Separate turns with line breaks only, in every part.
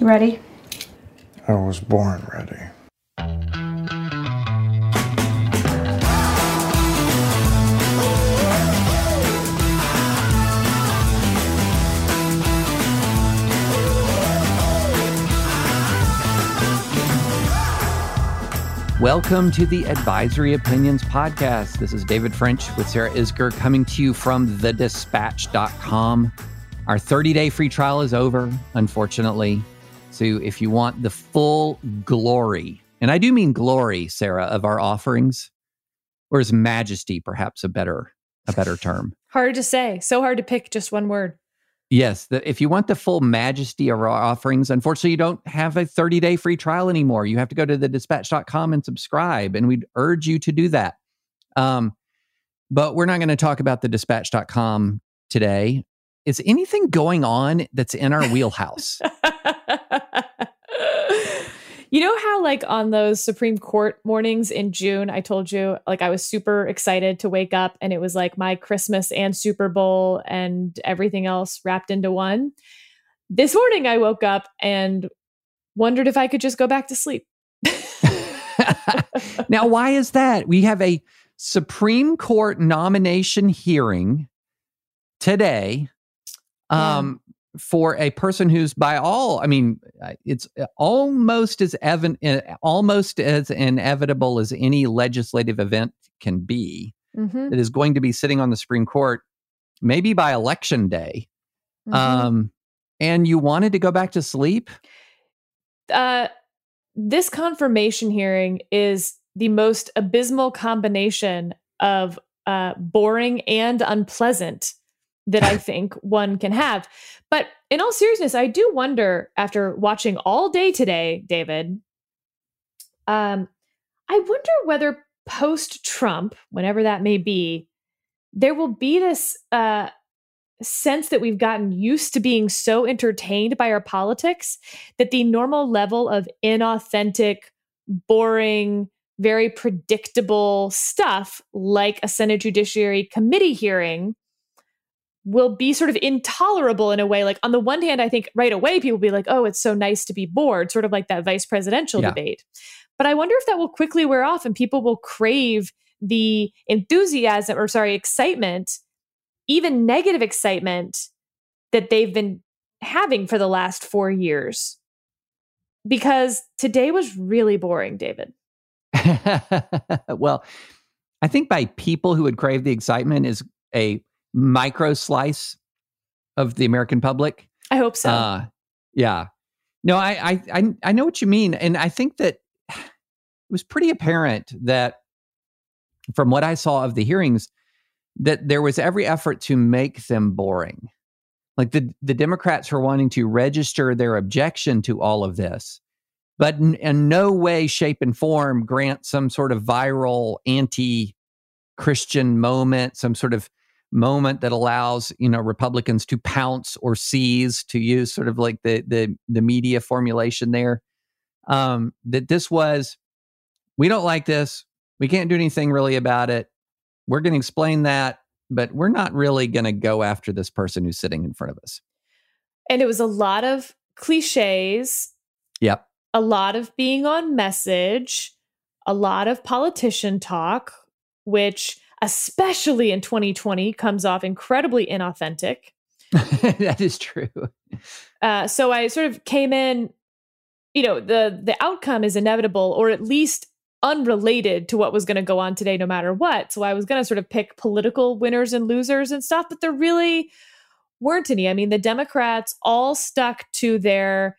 You ready?
I was born ready.
Welcome to the Advisory Opinions Podcast. This is David French with Sarah Isgur coming to you from thedispatch.com. Our 30 day free trial is over, unfortunately. So if you want the full glory, and I do mean glory, Sarah, of our offerings, or is majesty perhaps a better a better term?
Hard to say. So hard to pick just one word.
Yes, the, if you want the full majesty of our offerings, unfortunately, you don't have a 30 day free trial anymore. You have to go to the dispatch.com and subscribe, and we'd urge you to do that. Um, but we're not going to talk about the dispatch.com today. Is anything going on that's in our wheelhouse?
you know how, like, on those Supreme Court mornings in June, I told you, like, I was super excited to wake up and it was like my Christmas and Super Bowl and everything else wrapped into one. This morning, I woke up and wondered if I could just go back to sleep.
now, why is that? We have a Supreme Court nomination hearing today um, for a person who's by all, I mean, uh, it's uh, almost as evan, uh, almost as inevitable as any legislative event can be.
Mm-hmm.
That is going to be sitting on the Supreme Court, maybe by election day.
Mhm.
Um, and you wanted to go back to sleep?
uh, this confirmation hearing is the most abysmal combination of uh, boring and unpleasant that I think one can have. But in all seriousness, I do wonder after watching all day today, David, um, I wonder whether post Trump, whenever that may be, there will be this uh, sense that we've gotten used to being so entertained by our politics that the normal level of inauthentic, boring, very predictable stuff, like a Senate Judiciary Committee hearing, will be sort of intolerable in a way. Like, on the one hand, I think right away people will be like, oh, it's so nice to be bored, sort of like that vice presidential
Yeah.
debate. But I wonder if that will quickly wear off and people will crave the enthusiasm or, sorry, excitement, even negative excitement that they've been having for the last four years. Because today was really boring, David.
well, I think by people who would crave the excitement is a micro slice of the American public.
I hope so.
Uh, yeah. No, I, I I I know what you mean, and I think that it was pretty apparent that from what I saw of the hearings that there was every effort to make them boring. Like the the Democrats were wanting to register their objection to all of this, but in, in no way, shape, and form grant some sort of viral anti-Christian moment, some sort of moment that allows you know Republicans to pounce or seize, to use sort of like the the the media formulation there. Um, that this was, we don't like this. We can't do anything really about it. We're going to explain that, but we're not really going to go after this person who's sitting in front of us.
and it was a lot of cliches,
Yep.
a lot of being on message, a lot of politician talk, which, especially in 2020, comes off incredibly inauthentic.
that is true.
Uh, so I sort of came in, you know, the the outcome is inevitable, or at least unrelated to what was going to go on today, no matter what. So I was going to sort of pick political winners and losers and stuff, but there really weren't any. I mean, the Democrats all stuck to their.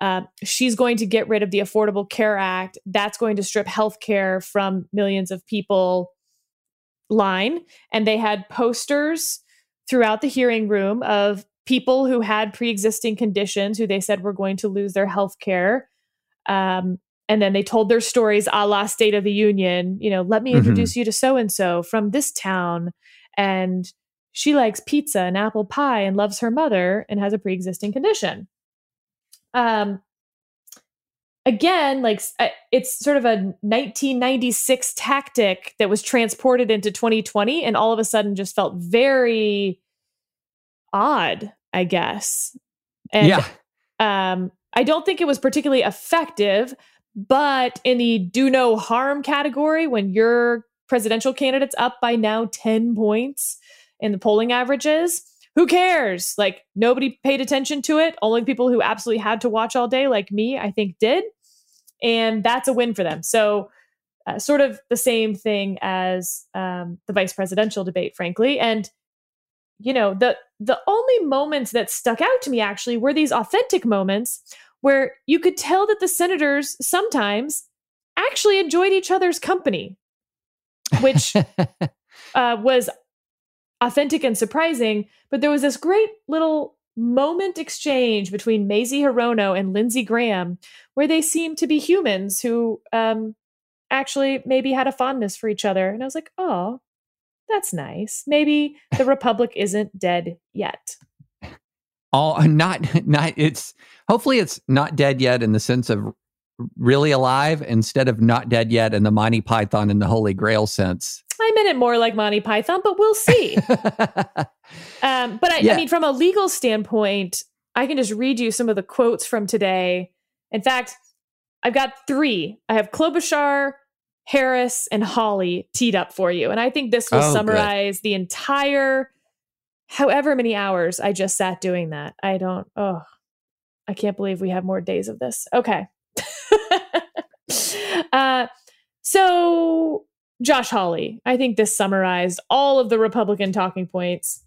Uh, she's going to get rid of the Affordable Care Act. That's going to strip health care from millions of people line. And they had posters throughout the hearing room of people who had pre-existing conditions who they said were going to lose their health care um, and then they told their stories a la state of the union you know let me
Mhm.
introduce you to so and so from this town and she likes pizza and apple pie and loves her mother and has a pre-existing condition um again like it's sort of a 1996 tactic that was transported into 2020 and all of a sudden just felt very odd i guess and
yeah.
um I don't think it was particularly effective, but in the do no harm category, when your presidential candidate's up by now 10 points in the polling averages, who cares? Like nobody paid attention to it. Only people who absolutely had to watch all day, like me, I think did. And that's a win for them. So, uh, sort of the same thing as um, the vice presidential debate, frankly. And you know, the the only moments that stuck out to me actually were these authentic moments where you could tell that the senators sometimes actually enjoyed each other's company, which uh, was authentic and surprising. But there was this great little moment exchange between Mazie Hirono and Lindsey Graham where they seemed to be humans who um, actually maybe had a fondness for each other. And I was like, oh, that's nice. Maybe the Republic isn't dead yet.
All not not it's hopefully it's not dead yet in the sense of really alive instead of not dead yet in the Monty Python and the Holy Grail sense.
I meant it more like Monty Python, but we'll see. um, but I, yeah. I mean, from a legal standpoint, I can just read you some of the quotes from today. In fact, I've got three. I have Klobuchar, Harris, and Hawley teed up for you. And I think this will oh, summarize good. the entire however many hours I just sat doing that. I don't, oh, I can't believe we have more days of this. Okay. uh, so, Josh Hawley, I think this summarized all of the Republican talking points.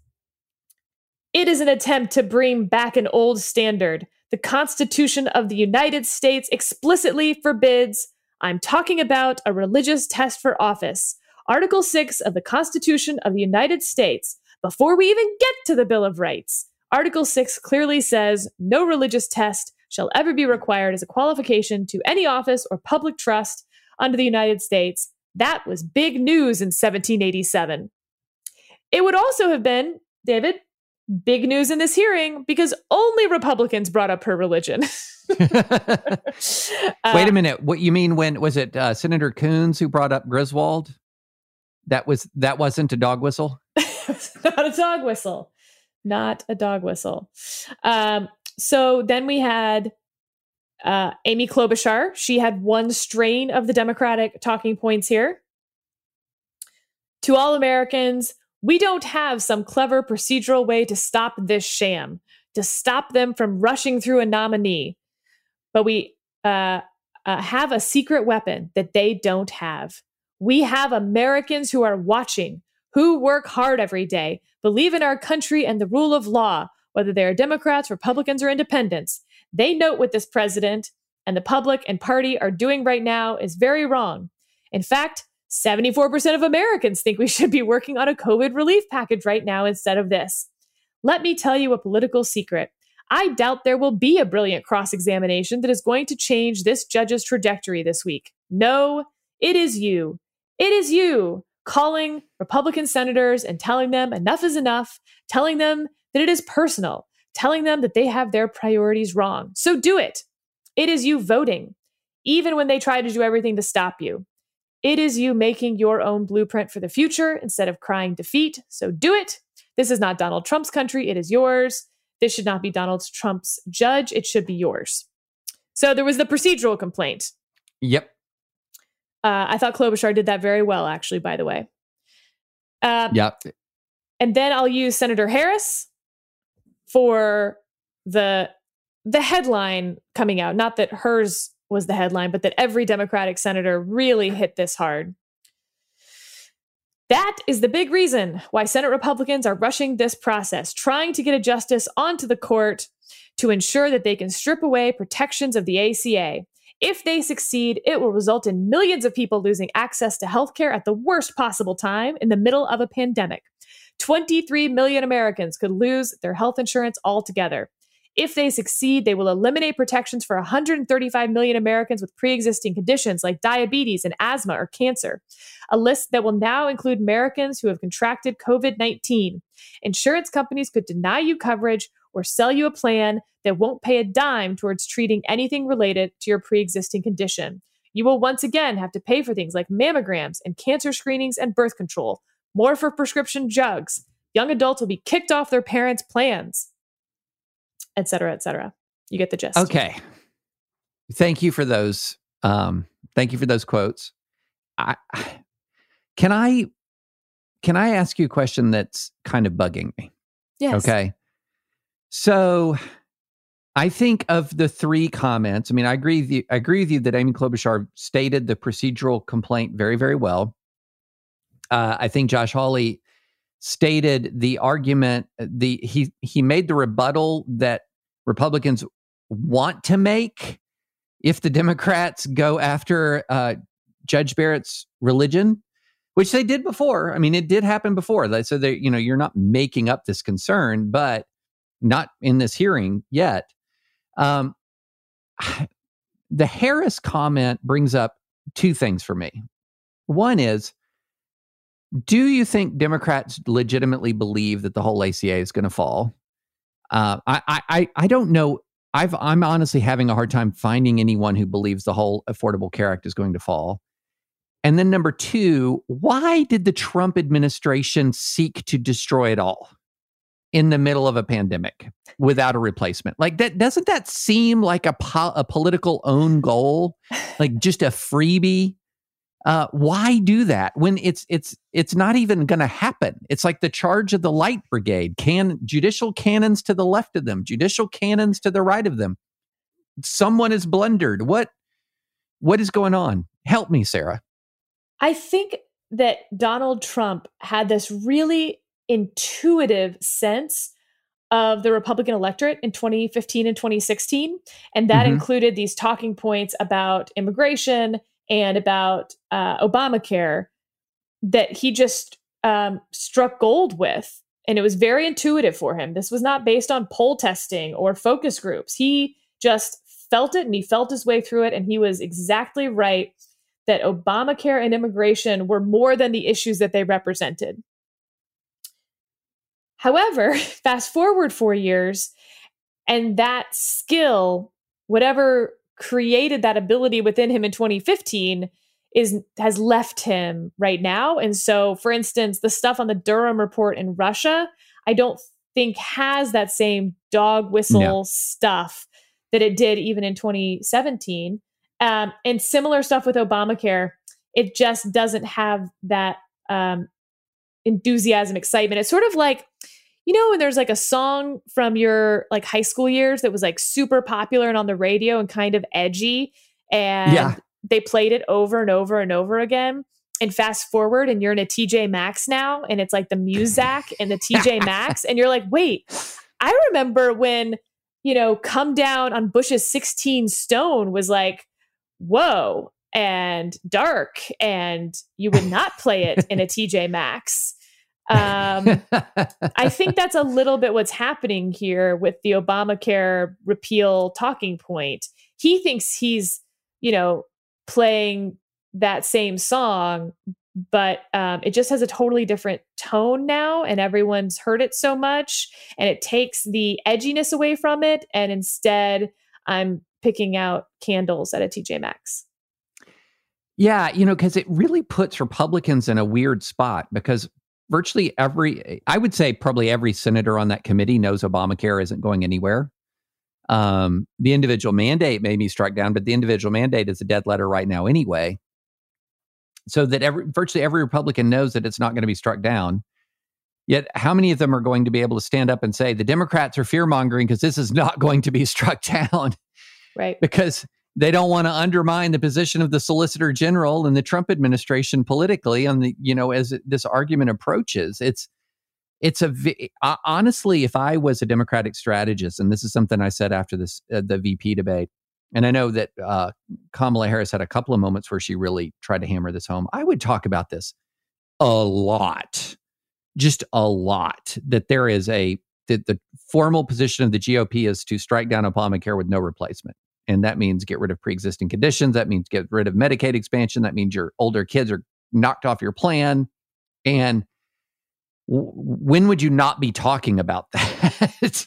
It is an attempt to bring back an old standard. The Constitution of the United States explicitly forbids I'm talking about a religious test for office. Article 6 of the Constitution of the United States, before we even get to the Bill of Rights. Article 6 clearly says no religious test shall ever be required as a qualification to any office or public trust under the United States. That was big news in 1787. It would also have been, David, big news in this hearing because only Republicans brought up her religion.
uh, Wait a minute. What you mean when was it uh, Senator Coons who brought up Griswold? That was that wasn't a dog whistle.
not a dog whistle. Not a dog whistle. Um, so then we had uh, Amy Klobuchar. She had one strain of the Democratic talking points here. To all Americans, we don't have some clever procedural way to stop this sham, to stop them from rushing through a nominee. But we uh, uh, have a secret weapon that they don't have. We have Americans who are watching, who work hard every day, believe in our country and the rule of law, whether they are Democrats, Republicans, or independents. They note what this president and the public and party are doing right now is very wrong. In fact, 74% of Americans think we should be working on a COVID relief package right now instead of this. Let me tell you a political secret. I doubt there will be a brilliant cross examination that is going to change this judge's trajectory this week. No, it is you. It is you calling Republican senators and telling them enough is enough, telling them that it is personal, telling them that they have their priorities wrong. So do it. It is you voting, even when they try to do everything to stop you. It is you making your own blueprint for the future instead of crying defeat. So do it. This is not Donald Trump's country, it is yours. This should not be Donald Trump's judge, it should be yours. So there was the procedural complaint.
Yep.
Uh, I thought Klobuchar did that very well, actually, by the way.
Uh, yep.
And then I'll use Senator Harris for the the headline coming out. Not that hers was the headline, but that every Democratic senator really hit this hard. That is the big reason why Senate Republicans are rushing this process, trying to get a justice onto the court to ensure that they can strip away protections of the ACA. If they succeed, it will result in millions of people losing access to healthcare at the worst possible time in the middle of a pandemic. 23 million Americans could lose their health insurance altogether. If they succeed, they will eliminate protections for 135 million Americans with pre existing conditions like diabetes and asthma or cancer, a list that will now include Americans who have contracted COVID 19. Insurance companies could deny you coverage or sell you a plan that won't pay a dime towards treating anything related to your pre existing condition. You will once again have to pay for things like mammograms and cancer screenings and birth control, more for prescription drugs. Young adults will be kicked off their parents' plans et cetera, et cetera. You get the gist.
Okay. Thank you for those. Um, thank you for those quotes. I, can I can I ask you a question that's kind of bugging me?
Yes.
Okay. So I think of the three comments. I mean, I agree with you, I agree with you that Amy Klobuchar stated the procedural complaint very, very well. Uh, I think Josh Hawley stated the argument. uh, The he he made the rebuttal that Republicans want to make if the Democrats go after uh, Judge Barrett's religion, which they did before. I mean, it did happen before. So they, you know, you're not making up this concern, but not in this hearing yet. Um, the Harris comment brings up two things for me. One is, do you think Democrats legitimately believe that the whole ACA is going to fall? Uh, I, I, I- don't know. I've, I'm honestly having a hard time finding anyone who believes the whole Affordable Care Act is going to fall. And then number two, why did the Trump administration seek to destroy it all in the middle of a pandemic without a replacement? Like that, doesn't that seem like a, po- a political own goal? Like just a freebie? Uh, why do that when it's it's it's not even going to happen? It's like the charge of the light brigade. Can judicial cannons to the left of them, judicial cannons to the right of them. Someone has blundered. What what is going on? Help me, Sarah.
I think that Donald Trump had this really intuitive sense of the Republican electorate in 2015 and 2016. And that
Mhm.
included these talking points about immigration and about uh, Obamacare that he just um, struck gold with. And it was very intuitive for him. This was not based on poll testing or focus groups. He just felt it and he felt his way through it. And he was exactly right that Obamacare and immigration were more than the issues that they represented. However, fast forward four years, and that skill, whatever created that ability within him in 2015, is has left him right now. And so, for instance, the stuff on the Durham report in Russia, I don't think has that same dog whistle
No.
stuff that it did even in 2017. Um, and similar stuff with Obamacare, it just doesn't have that um, enthusiasm, excitement. It's sort of like, you know, when there's like a song from your like high school years that was like super popular and on the radio and kind of edgy, and
Yeah.
they played it over and over and over again. And fast forward, and you're in a TJ Maxx now, and it's like the Muzak and the TJ Maxx, and you're like, wait, I remember when you know, Comedown on Bush's 16 stone was like, whoa, and dark, and you would not play it in a TJ Maxx. Um, I think that's a little bit what's happening here with the Obamacare repeal talking point. He thinks he's, you know, playing that same song, but um, it just has a totally different tone now, and everyone's heard it so much, and it takes the edginess away from it, and instead, I'm picking out candles at a TJ Maxx.
Yeah, you know, because it really puts Republicans in a weird spot because virtually every, I would say probably every senator on that committee knows Obamacare isn't going anywhere. Um, the individual mandate may be struck down, but the individual mandate is a dead letter right now anyway. So that every virtually every Republican knows that it's not going to be struck down. Yet, how many of them are going to be able to stand up and say the Democrats are fear mongering because this is not going to be struck down?
Right.
because they don't want to undermine the position of the solicitor general and the Trump administration politically on the you know as this argument approaches. It's it's a honestly if I was a democratic strategist and this is something I said after this uh, the VP debate and I know that uh, Kamala Harris had a couple of moments where she really tried to hammer this home I would talk about this a lot just a lot that there is a that the formal position of the GOP is to strike down Obamacare with no replacement and that means get rid of pre-existing conditions that means get rid of medicaid expansion that means your older kids are knocked off your plan and w- when would you not be talking about that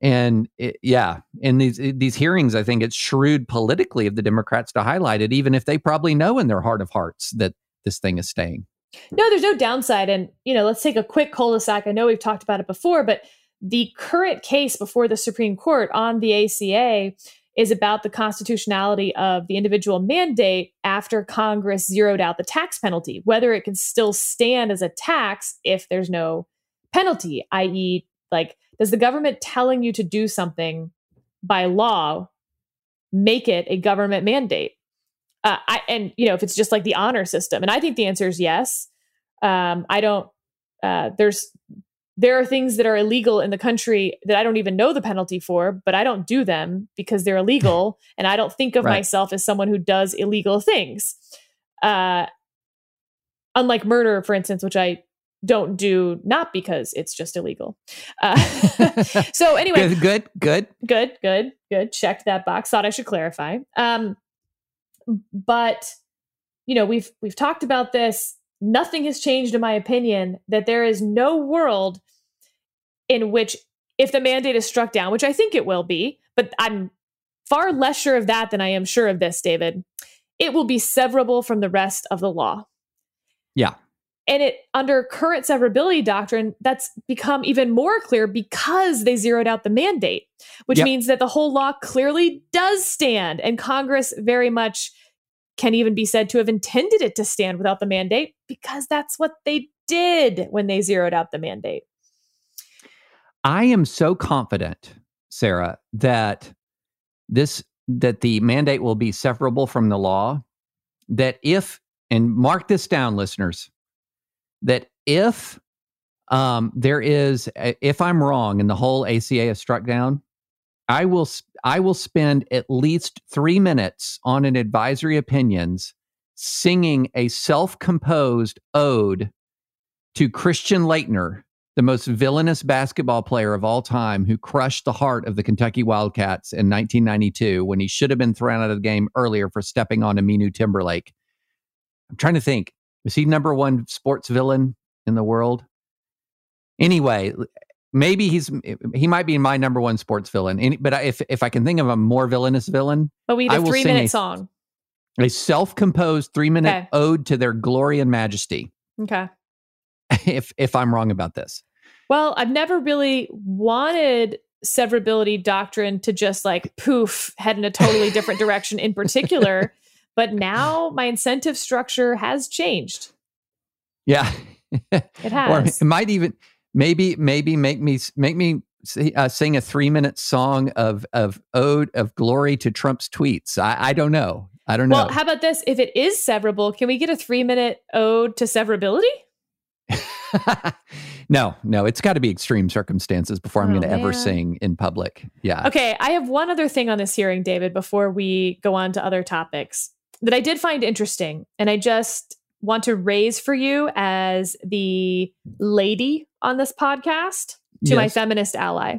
and it, yeah in these eh, these hearings i think it's shrewd politically of the democrats to highlight it even if they probably know in their heart of hearts that this thing is staying
No, there's no downside. And, you know, let's take a quick cul-de-sac. I know we've talked about it before, but the current case before the Supreme Court on the ACA is about the constitutionality of the individual mandate after Congress zeroed out the tax penalty, whether it can still stand as a tax if there's no penalty, i.e., like, does the government telling you to do something by law make it a government mandate? Uh, I, and you know, if it's just like the honor system, and I think the answer is yes. Um, I don't. Uh, there's there are things that are illegal in the country that I don't even know the penalty for, but I don't do them because they're illegal, and I don't think of right. myself as someone who does illegal things. Uh, unlike murder, for instance, which I don't do not because it's just illegal. Uh, so anyway,
good, good, good,
good, good, good. Checked that box. Thought I should clarify. Um, but you know, we've we've talked about this. Nothing has changed, in my opinion, that there is no world in which, if the mandate is struck down, which I think it will be, but I'm far less sure of that than I am sure of this, David. It will be severable from the rest of the law.
Yeah.
And it under current severability doctrine, that's become even more clear because they zeroed out the mandate, which yep. means that the whole law clearly does stand. And Congress very much can even be said to have intended it to stand without the mandate because that's what they did when they zeroed out the mandate.
I am so confident, Sarah, that this that the mandate will be severable from the law that if and mark this down listeners that if um, there is, if I'm wrong and the whole ACA is struck down, I will I will spend at least three minutes on an advisory opinions singing a self-composed ode to Christian Laettner, the most villainous basketball player of all time, who crushed the heart of the Kentucky Wildcats in 1992 when he should have been thrown out of the game earlier for stepping on Aminu Timberlake. I'm trying to think. Is he number one sports villain in the world? Anyway, maybe he's eh, he might be my number one sports villain. Any, but if if I can think of a more villainous villain,
but we need a three minute a, song,
a self composed three minute okay. ode to their glory and majesty.
Okay.
If if I'm wrong about this,
well, I've never really wanted severability doctrine to just like poof head in a totally different direction in particular. But now my incentive structure has changed.
Yeah.
it has.
Or it might even maybe maybe make me make me uh, sing a three minute song of of ode of glory to Trump's tweets. I, I don't know. I don't know.
Well, how about this? If it is severable, can we get a three minute ode to severability?
no, no, it's got to be extreme circumstances before I'm oh, going to ever sing in public. Yeah.
Okay. I have one other thing on this hearing, David, before we go on to other topics that I did find interesting. And I just want to raise for you as the lady on this podcast to yes. my feminist ally.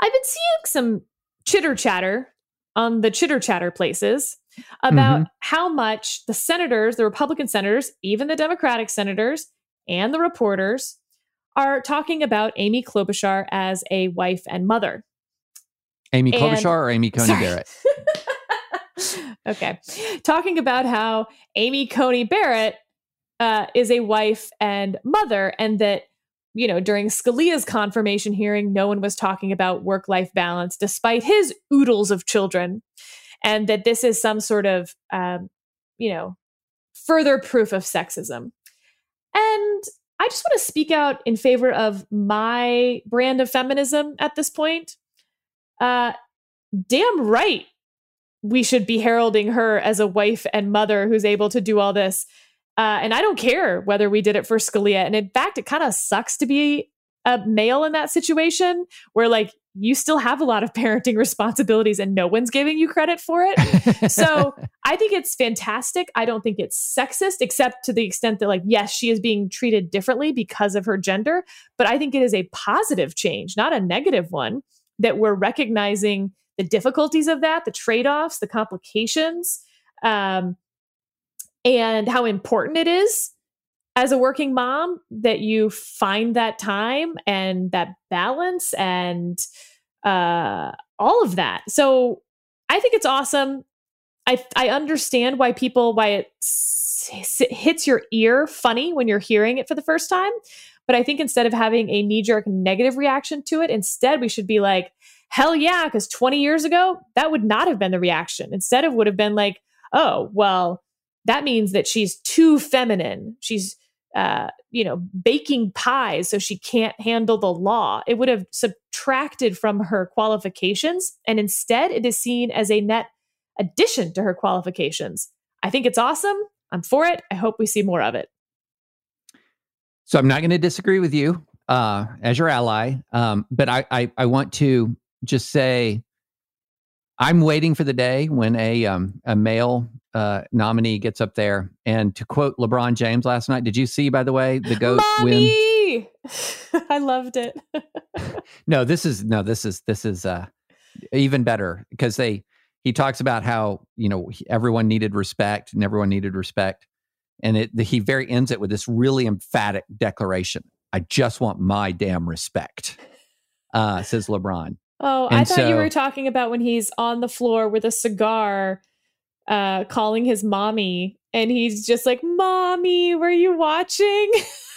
I've been seeing some chitter chatter on the chitter chatter places about mm-hmm. how much the senators, the Republican senators, even the Democratic senators, and the reporters are talking about Amy Klobuchar as a wife and mother.
Amy Klobuchar and, or Amy Coney Barrett?
okay. Talking about how Amy Coney Barrett uh, is a wife and mother, and that, you know, during Scalia's confirmation hearing, no one was talking about work life balance despite his oodles of children, and that this is some sort of, um, you know, further proof of sexism. And I just want to speak out in favor of my brand of feminism at this point. Uh, damn right we should be heralding her as a wife and mother who's able to do all this. Uh, and I don't care whether we did it for Scalia. And in fact, it kind of sucks to be a male in that situation where, like, you still have a lot of parenting responsibilities and no one's giving you credit for it. so I think it's fantastic. I don't think it's sexist, except to the extent that, like, yes, she is being treated differently because of her gender. But I think it is a positive change, not a negative one, that we're recognizing the difficulties of that, the trade offs, the complications, um, and how important it is as a working mom that you find that time and that balance and uh, all of that. So I think it's awesome. I I understand why people why it s- hits your ear funny when you're hearing it for the first time, but I think instead of having a knee jerk negative reaction to it, instead we should be like, hell yeah, because 20 years ago, that would not have been the reaction. Instead, it would have been like, oh, well, that means that she's too feminine. She's, uh, you know, baking pies, so she can't handle the law. It would have subtracted from her qualifications. And instead, it is seen as a net addition to her qualifications. I think it's awesome. I'm for it. I hope we see more of it.
So I'm not going to disagree with you uh, as your ally, um, but I, I, I want to just say I'm waiting for the day when a um, a male uh, nominee gets up there. And to quote LeBron James last night, did you see, by the way, the goat
Mommy! win? I loved it.
no, this is no, this is this is uh, even better because they he talks about how you know everyone needed respect and everyone needed respect, and it he very ends it with this really emphatic declaration: "I just want my damn respect," uh, says LeBron.
Oh, and I thought so, you were talking about when he's on the floor with a cigar, uh, calling his mommy, and he's just like, "Mommy, were you watching?"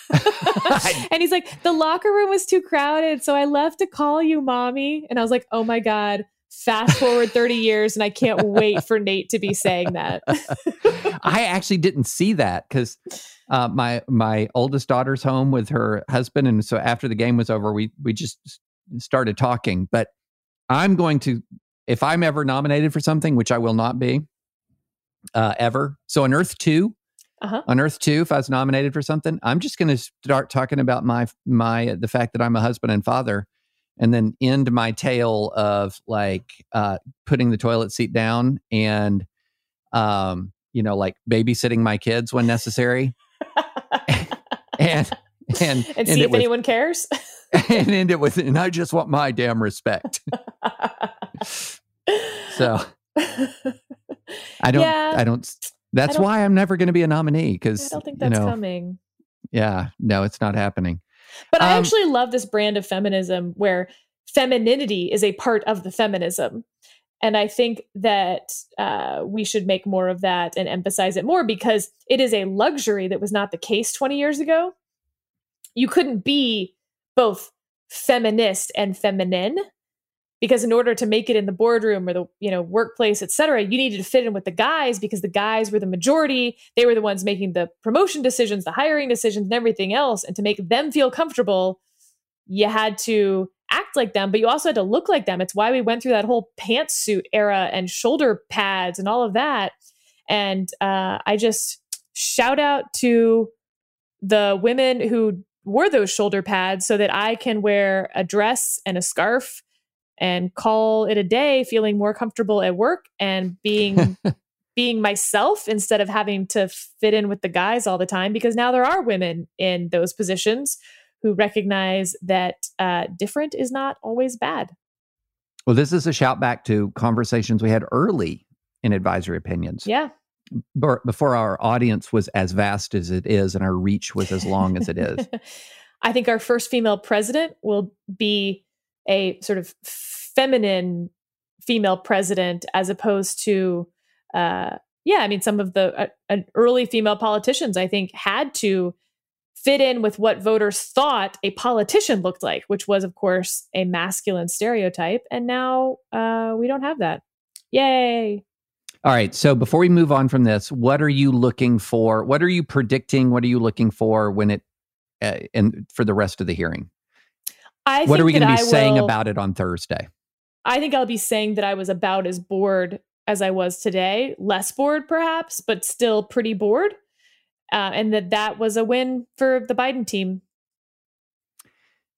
and he's like, "The locker room was too crowded, so I left to call you, mommy." And I was like, "Oh my god." Fast forward 30 years, and I can't wait for Nate to be saying that.
I actually didn't see that because uh, my my oldest daughter's home with her husband, and so after the game was over, we we just started talking. But I'm going to, if I'm ever nominated for something, which I will not be uh, ever. So on Earth 2, uh-huh. on Earth 2, if I was nominated for something, I'm just going to start talking about my, my, the fact that I'm a husband and father and then end my tale of like uh, putting the toilet seat down and, um, you know, like babysitting my kids when necessary. and, and,
and see if with, anyone cares.
and end it with, and I just want my damn respect. so I don't, yeah, I don't, that's I don't, why I'm never going to be a nominee because
I don't think that's
you know,
coming.
Yeah, no, it's not happening.
But um, I actually love this brand of feminism where femininity is a part of the feminism. And I think that uh, we should make more of that and emphasize it more because it is a luxury that was not the case 20 years ago. You couldn't be both feminist and feminine because in order to make it in the boardroom or the you know workplace et cetera you needed to fit in with the guys because the guys were the majority. They were the ones making the promotion decisions the hiring decisions and everything else. And to make them feel comfortable you had to act like them but you also had to look like them. It's why we went through that whole pantsuit era and shoulder pads and all of that. And uh, i just shout out to the women who wore those shoulder pads so that I can wear a dress and a scarf and call it a day feeling more comfortable at work and being being myself instead of having to fit in with the guys all the time because now there are women in those positions who recognize that uh, different is not always bad.
Well this is a shout back to conversations we had early in advisory opinions.
Yeah
before our audience was as vast as it is and our reach was as long as it is.
I think our first female president will be a sort of feminine female president as opposed to uh, yeah i mean some of the uh, early female politicians i think had to fit in with what voters thought a politician looked like which was of course a masculine stereotype and now uh, we don't have that yay
all right. So before we move on from this, what are you looking for? What are you predicting? What are you looking for when it uh, and for the rest of the hearing?
I
what are we going to be I saying will, about it on Thursday?
I think I'll be saying that I was about as bored as I was today, less bored perhaps, but still pretty bored, uh, and that that was a win for the Biden team.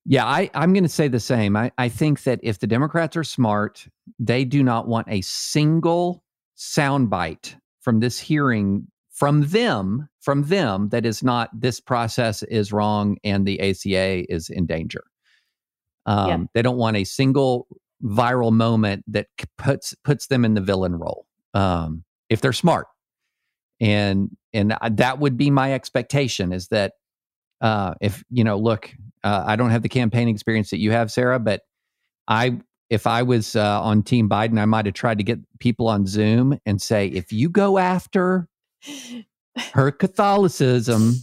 Yeah, I, I'm going to say the same. I, I think that if the Democrats are smart, they do not want a single soundbite from this hearing from them from them that is not this process is wrong and the ACA is in danger. Um, yeah. They don't want a single viral moment that puts puts them in the villain role um, if they're smart. And and that would be my expectation is that uh, if you know, look, uh, I don't have the campaign experience that you have, Sarah, but I if I was uh, on Team Biden, I might have tried to get people on Zoom and say, if you go after her Catholicism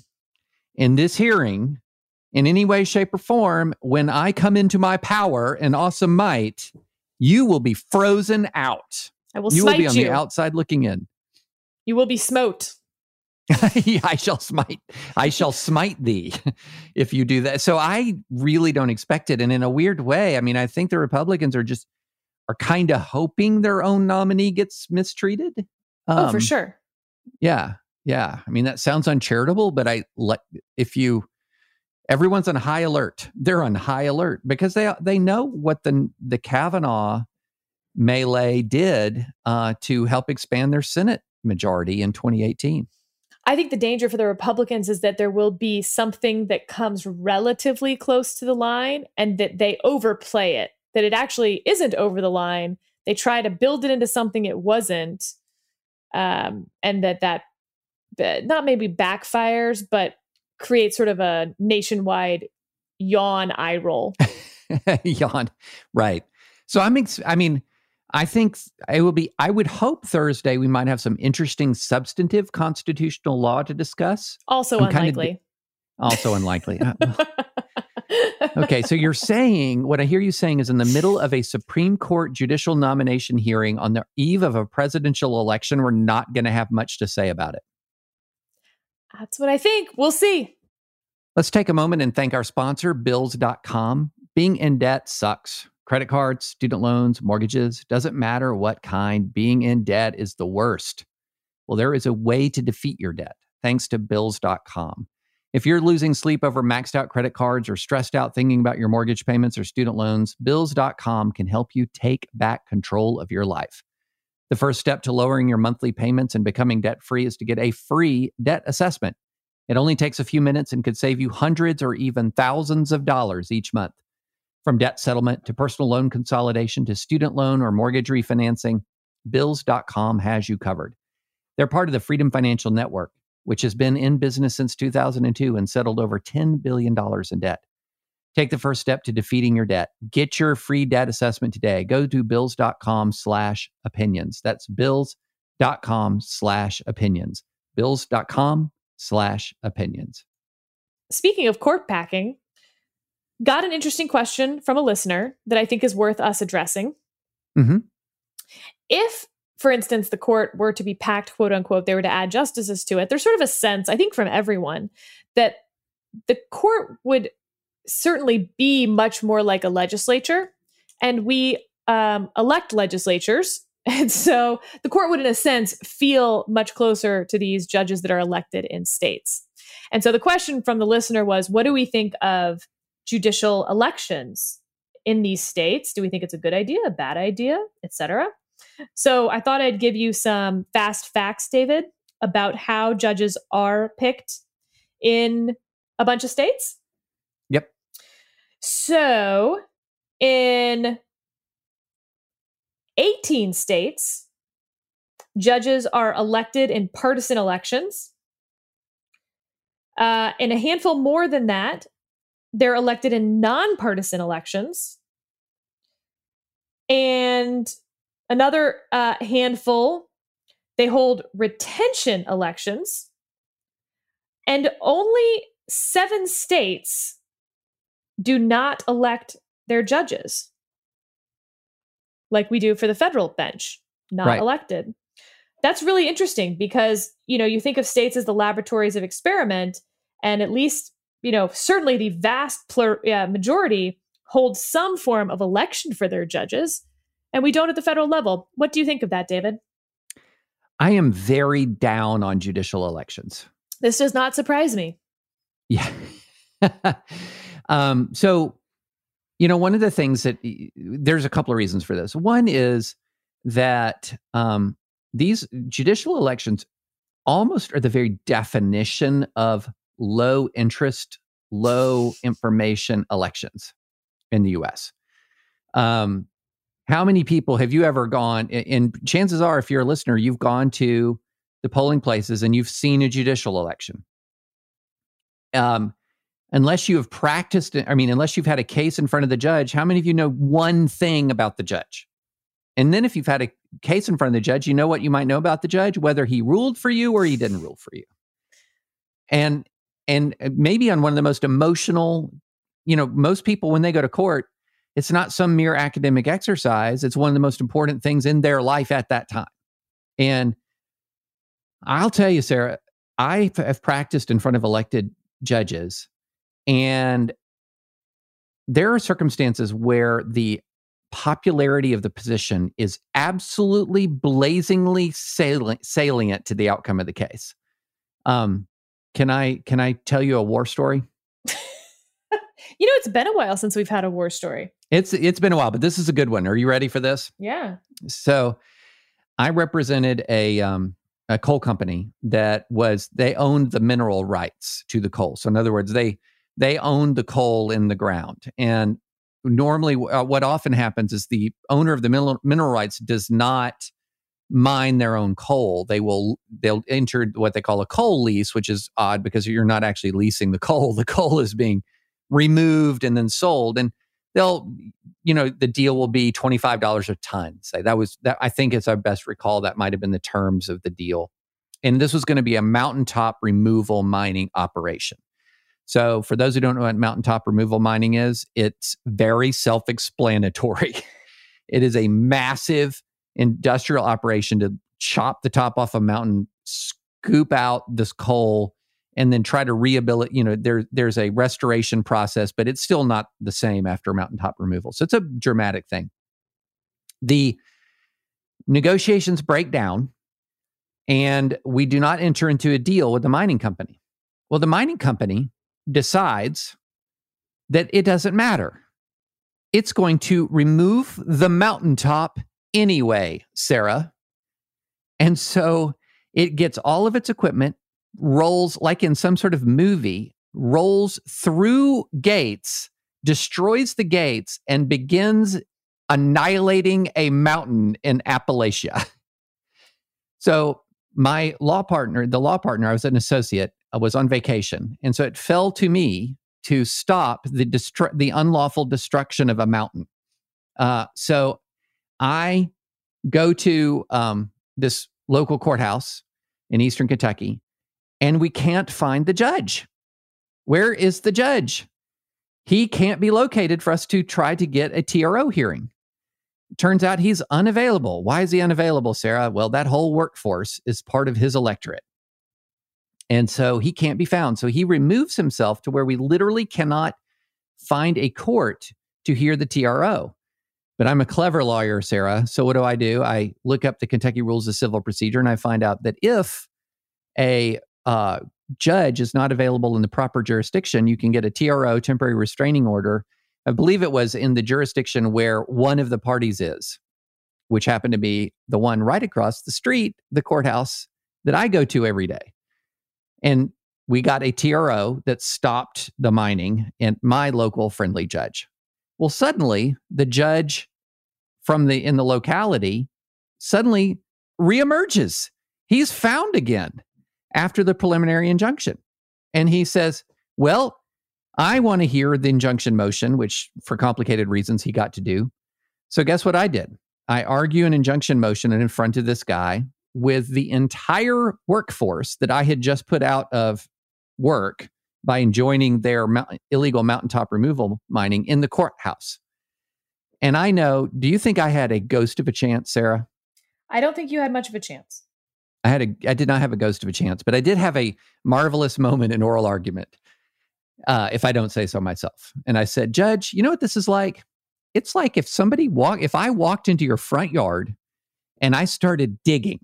in this hearing in any way, shape, or form, when I come into my power and awesome might, you will be frozen out.
I will
you will be on
you.
the outside looking in.
You will be smote.
I shall smite. I shall smite thee if you do that. So I really don't expect it. And in a weird way, I mean, I think the Republicans are just are kind of hoping their own nominee gets mistreated.
oh, for
Um,
sure.
Yeah, yeah. I mean, that sounds uncharitable, but I let if you everyone's on high alert. They're on high alert because they they know what the the Kavanaugh melee did uh, to help expand their Senate majority in 2018.
I think the danger for the Republicans is that there will be something that comes relatively close to the line and that they overplay it, that it actually isn't over the line. They try to build it into something it wasn't. Um, and that that not maybe backfires, but creates sort of a nationwide yawn eye roll.
Yawn. Right. So I'm, ex- I mean, I think it will be, I would hope Thursday we might have some interesting substantive constitutional law to discuss.
Also
I'm
unlikely.
Also unlikely. Uh, okay. So you're saying, what I hear you saying is in the middle of a Supreme Court judicial nomination hearing on the eve of a presidential election, we're not going to have much to say about it.
That's what I think. We'll see.
Let's take a moment and thank our sponsor, Bills.com. Being in debt sucks. Credit cards, student loans, mortgages, doesn't matter what kind, being in debt is the worst. Well, there is a way to defeat your debt thanks to Bills.com. If you're losing sleep over maxed out credit cards or stressed out thinking about your mortgage payments or student loans, Bills.com can help you take back control of your life. The first step to lowering your monthly payments and becoming debt free is to get a free debt assessment. It only takes a few minutes and could save you hundreds or even thousands of dollars each month. From debt settlement to personal loan consolidation to student loan or mortgage refinancing, Bills.com has you covered. They're part of the Freedom Financial Network, which has been in business since 2002 and settled over $10 billion in debt. Take the first step to defeating your debt. Get your free debt assessment today. Go to bills.com slash opinions. That's bills.com slash opinions. Bills.com slash opinions.
Speaking of court packing, got an interesting question from a listener that I think is worth us addressing.
Mhm.
If, for instance, the court were to be packed, quote unquote, they were to add justices to it, there's sort of a sense, I think, from everyone that the court would certainly be much more like a legislature. And we um, elect legislatures. And so the court would, in a sense, feel much closer to these judges that are elected in states. And so the question from the listener was what do we think of judicial elections in these states? Do we think it's a good idea, a bad idea, etc.? So I thought I'd give you some fast facts, David, about how judges are picked in a bunch of states.
Yep.
So in 18 states, judges are elected in partisan elections. Uh, in a handful more than that, they're elected in nonpartisan elections. And another uh, handful, they hold retention elections. And only seven states do not elect their judges like we do for the federal bench, not
Right.
elected. That's really interesting because, you know, you think of states as the laboratories of experiment, and at least, you know, certainly the vast plur- uh, majority hold some form of election for their judges, and we don't at the federal level. What do you think of that, David?
I am very down on judicial elections.
This does not surprise me.
Yeah. um, so, you know, one of the things that there's a couple of reasons for this. One is that um, these judicial elections almost are the very definition of low interest, low information elections in the US. Um, how many people have you ever gone? And chances are, if you're a listener, you've gone to the polling places and you've seen a judicial election um, unless you have practiced I mean, unless you've had a case in front of the judge, how many of you know one thing about the judge? And then if you've had a case in front of the judge, you know what you might know about the judge, whether he ruled for you or he didn't rule for you. And and uh, maybe on one of the most emotional, you know, most people when they go to court, It's not some mere academic exercise. It's one of the most important things in their life at that time. And I'll tell you, Sarah, I have practiced in front of elected judges, and there are circumstances where the popularity of the position is absolutely blazingly salient, salient to the outcome of the case. Um, can I can I tell you a war story?
you know, it's been a while since we've had a war story.
It's it's been a while, but this is a good one. Are you ready for this?
Yeah.
So, I represented a um, a coal company that was they owned the mineral rights to the coal. So, in other words, they they owned the coal in the ground, and normally, uh, what often happens is the owner of the mineral, mineral rights does not mine their own coal. They will they'll enter what they call a coal lease, which is odd because you're not actually leasing the coal. The coal is being removed and then sold. And they'll, you know, the deal will be $25 a ton. Say that was that I think it's our best recall. That might have been the terms of the deal. And this was going to be a mountaintop removal mining operation. So, for those who don't know what mountaintop removal mining is, it's very self explanatory. it is a massive industrial operation to chop the top off a mountain, scoop out this coal, and then try to rehabilitate. You know, there, there's a restoration process, but it's still not the same after mountaintop removal. So it's a dramatic thing. The negotiations break down, and we do not enter into a deal with the mining company. Well, the mining company decides that it doesn't matter. It's going to remove the mountaintop anyway, Sarah. And so it gets all of its equipment, rolls like in some sort of movie, rolls through gates, destroys the gates, and begins annihilating a mountain in Appalachia. so my law partner, the law partner, I was an associate, I was on vacation. And so it fell to me to stop the destru- the unlawful destruction of a mountain. Uh, so I go to um, this local courthouse in Eastern Kentucky, and we can't find the judge. Where is the judge? He can't be located for us to try to get a TRO hearing. Turns out he's unavailable. Why is he unavailable, Sarah? Well, that whole workforce is part of his electorate. And so he can't be found. So he removes himself to where we literally cannot find a court to hear the TRO. But I'm a clever lawyer, Sarah. So what do I do? I look up the Kentucky Rules of Civil Procedure and I find out that if a uh, judge is not available in the proper jurisdiction, you can get a TRO, temporary restraining order. I believe it was in the jurisdiction where one of the parties is, which happened to be the one right across the street, the courthouse that I go to every day. And we got a TRO that stopped the mining and my local friendly judge. Well, suddenly the judge from the in the locality suddenly reemerges. He's found again after the preliminary injunction. And he says, Well, I want to hear the injunction motion, which for complicated reasons he got to do. So, guess what I did? I argue an injunction motion and in front of this guy with the entire workforce that I had just put out of work by enjoining their mount- illegal mountaintop removal mining in the courthouse. And I know, do you think I had a ghost of a chance, Sarah?
I don't think you had much of a chance.
I had a I did not have a ghost of a chance, but I did have a marvelous moment in oral argument. Uh, if I don't say so myself. And I said, Judge, you know what this is like? It's like if somebody walk if I walked into your front yard and I started digging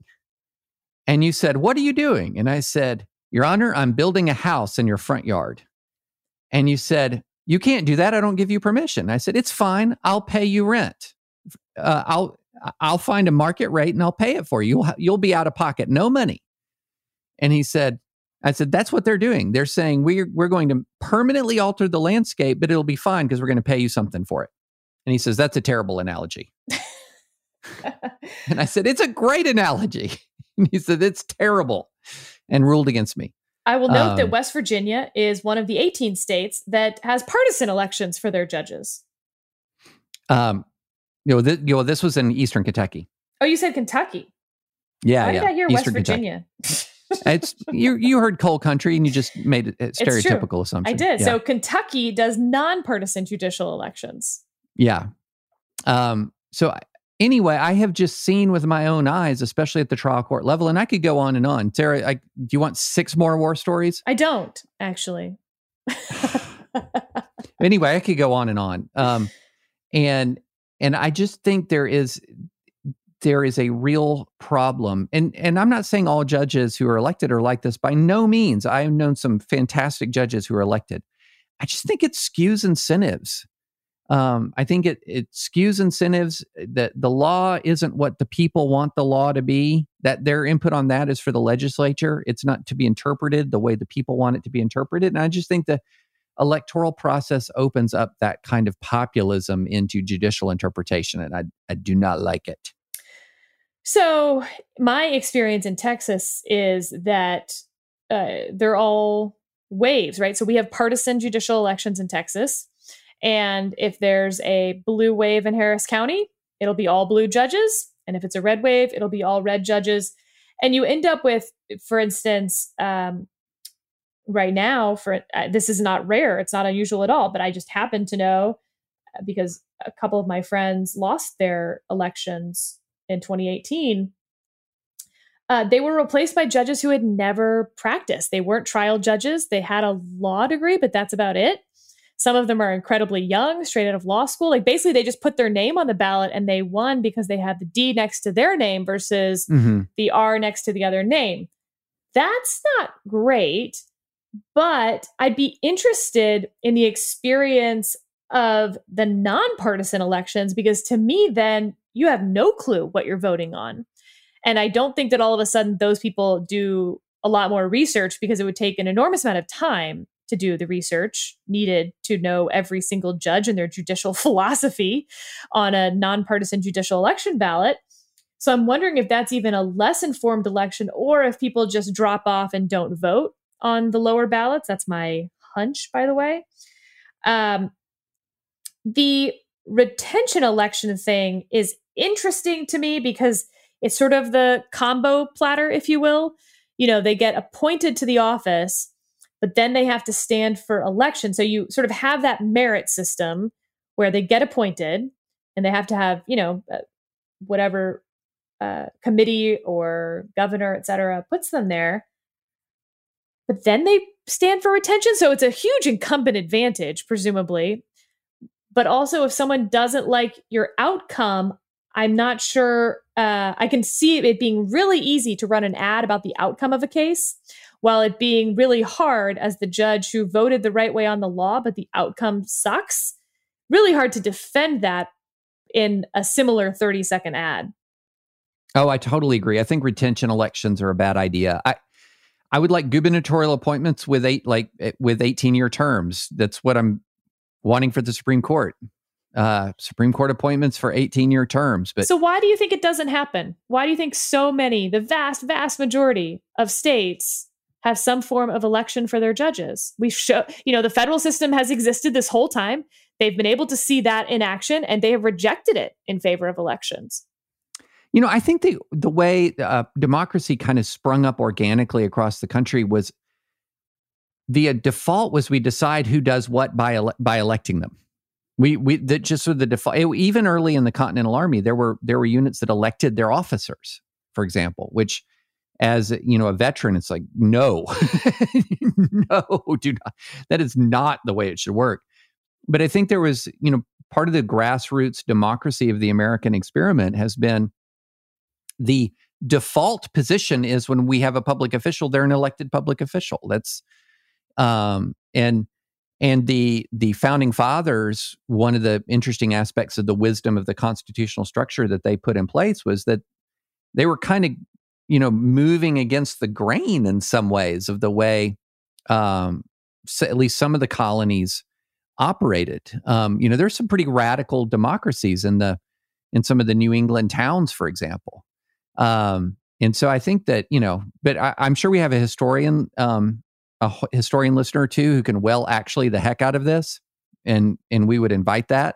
and you said, What are you doing? And I said, your Honor, I'm building a house in your front yard. And you said, You can't do that. I don't give you permission. I said, It's fine. I'll pay you rent. Uh, I'll I'll find a market rate and I'll pay it for you. You'll, you'll be out of pocket, no money. And he said, I said, that's what they're doing. They're saying we're, we're going to permanently alter the landscape, but it'll be fine because we're going to pay you something for it. And he says, that's a terrible analogy. and I said, it's a great analogy. And he said, it's terrible and ruled against me.
I will note um, that West Virginia is one of the 18 states that has partisan elections for their judges.
Um, you know, th- you know, this was in Eastern Kentucky.
Oh, you said Kentucky.
Yeah,
Why
yeah.
did I hear Eastern West Virginia?
it's you. You heard coal country, and you just made a stereotypical assumption.
I did.
Yeah.
So Kentucky does nonpartisan judicial elections.
Yeah. Um, so anyway, I have just seen with my own eyes, especially at the trial court level, and I could go on and on. Sarah, I, do you want six more war stories?
I don't actually.
anyway, I could go on and on. Um, and and I just think there is there is a real problem. And and I'm not saying all judges who are elected are like this by no means. I have known some fantastic judges who are elected. I just think it skews incentives. Um, I think it it skews incentives eh, that the law isn't what the people want the law to be. That their input on that is for the legislature. It's not to be interpreted the way the people want it to be interpreted. And I just think the electoral process opens up that kind of populism into judicial interpretation, and I I do not like it.
So my experience in Texas is that uh, they're all waves, right? So we have partisan judicial elections in Texas. And if there's a blue wave in Harris County, it'll be all blue judges. And if it's a red wave, it'll be all red judges. And you end up with, for instance, um, right now, for uh, this is not rare, it's not unusual at all, but I just happen to know uh, because a couple of my friends lost their elections in 2018 uh, they were replaced by judges who had never practiced. They weren't trial judges. They had a law degree, but that's about it. Some of them are incredibly young, straight out of law school. Like basically, they just put their name on the ballot and they won because they had the D next to their name versus mm-hmm. the R next to the other name. That's not great, but I'd be interested in the experience of the nonpartisan elections because to me, then you have no clue what you're voting on. And I don't think that all of a sudden those people do a lot more research because it would take an enormous amount of time to do the research needed to know every single judge and their judicial philosophy on a nonpartisan judicial election ballot. So I'm wondering if that's even a less informed election or if people just drop off and don't vote on the lower ballots. That's my hunch, by the way. Um, the retention election thing is interesting to me because it's sort of the combo platter, if you will. You know, they get appointed to the office, but then they have to stand for election. So you sort of have that merit system where they get appointed and they have to have, you know, uh, whatever uh, committee or governor, et cetera, puts them there. But then they stand for retention. So it's a huge incumbent advantage, presumably. But also, if someone doesn't like your outcome, I'm not sure. Uh, I can see it being really easy to run an ad about the outcome of a case, while it being really hard as the judge who voted the right way on the law, but the outcome sucks. Really hard to defend that in a similar 30 second ad.
Oh, I totally agree. I think retention elections are a bad idea. I I would like gubernatorial appointments with eight like eh, with 18 year terms. That's what I'm wanting for the Supreme Court uh, Supreme Court appointments for 18 year terms. But
so why do you think it doesn't happen? Why do you think so many, the vast, vast majority of states have some form of election for their judges? We show, you know, the federal system has existed this whole time. They've been able to see that in action and they have rejected it in favor of elections.
You know, I think the the way uh, democracy kind of sprung up organically across the country was the uh, default was we decide who does what by ele- by electing them. We we that just with the default even early in the Continental Army there were there were units that elected their officers, for example, which as you know a veteran it's like no no do not. That is not the way it should work. But i think there was you know part of the grassroots democracy of the american experiment has been the default position is when we have a public official they're an elected public official. That's um and and the the founding fathers, one of the interesting aspects of the wisdom of the constitutional structure that they put in place was that they were kind of, you know, moving against the grain in some ways of the way, um, so at least some of the colonies operated. Um, you know, there's some pretty radical democracies in the in some of the New England towns, for example. Um, and so I think that you know, but I, am sure we have a historian um, a historian listener too who can well actually the heck out of this, and and we would invite that.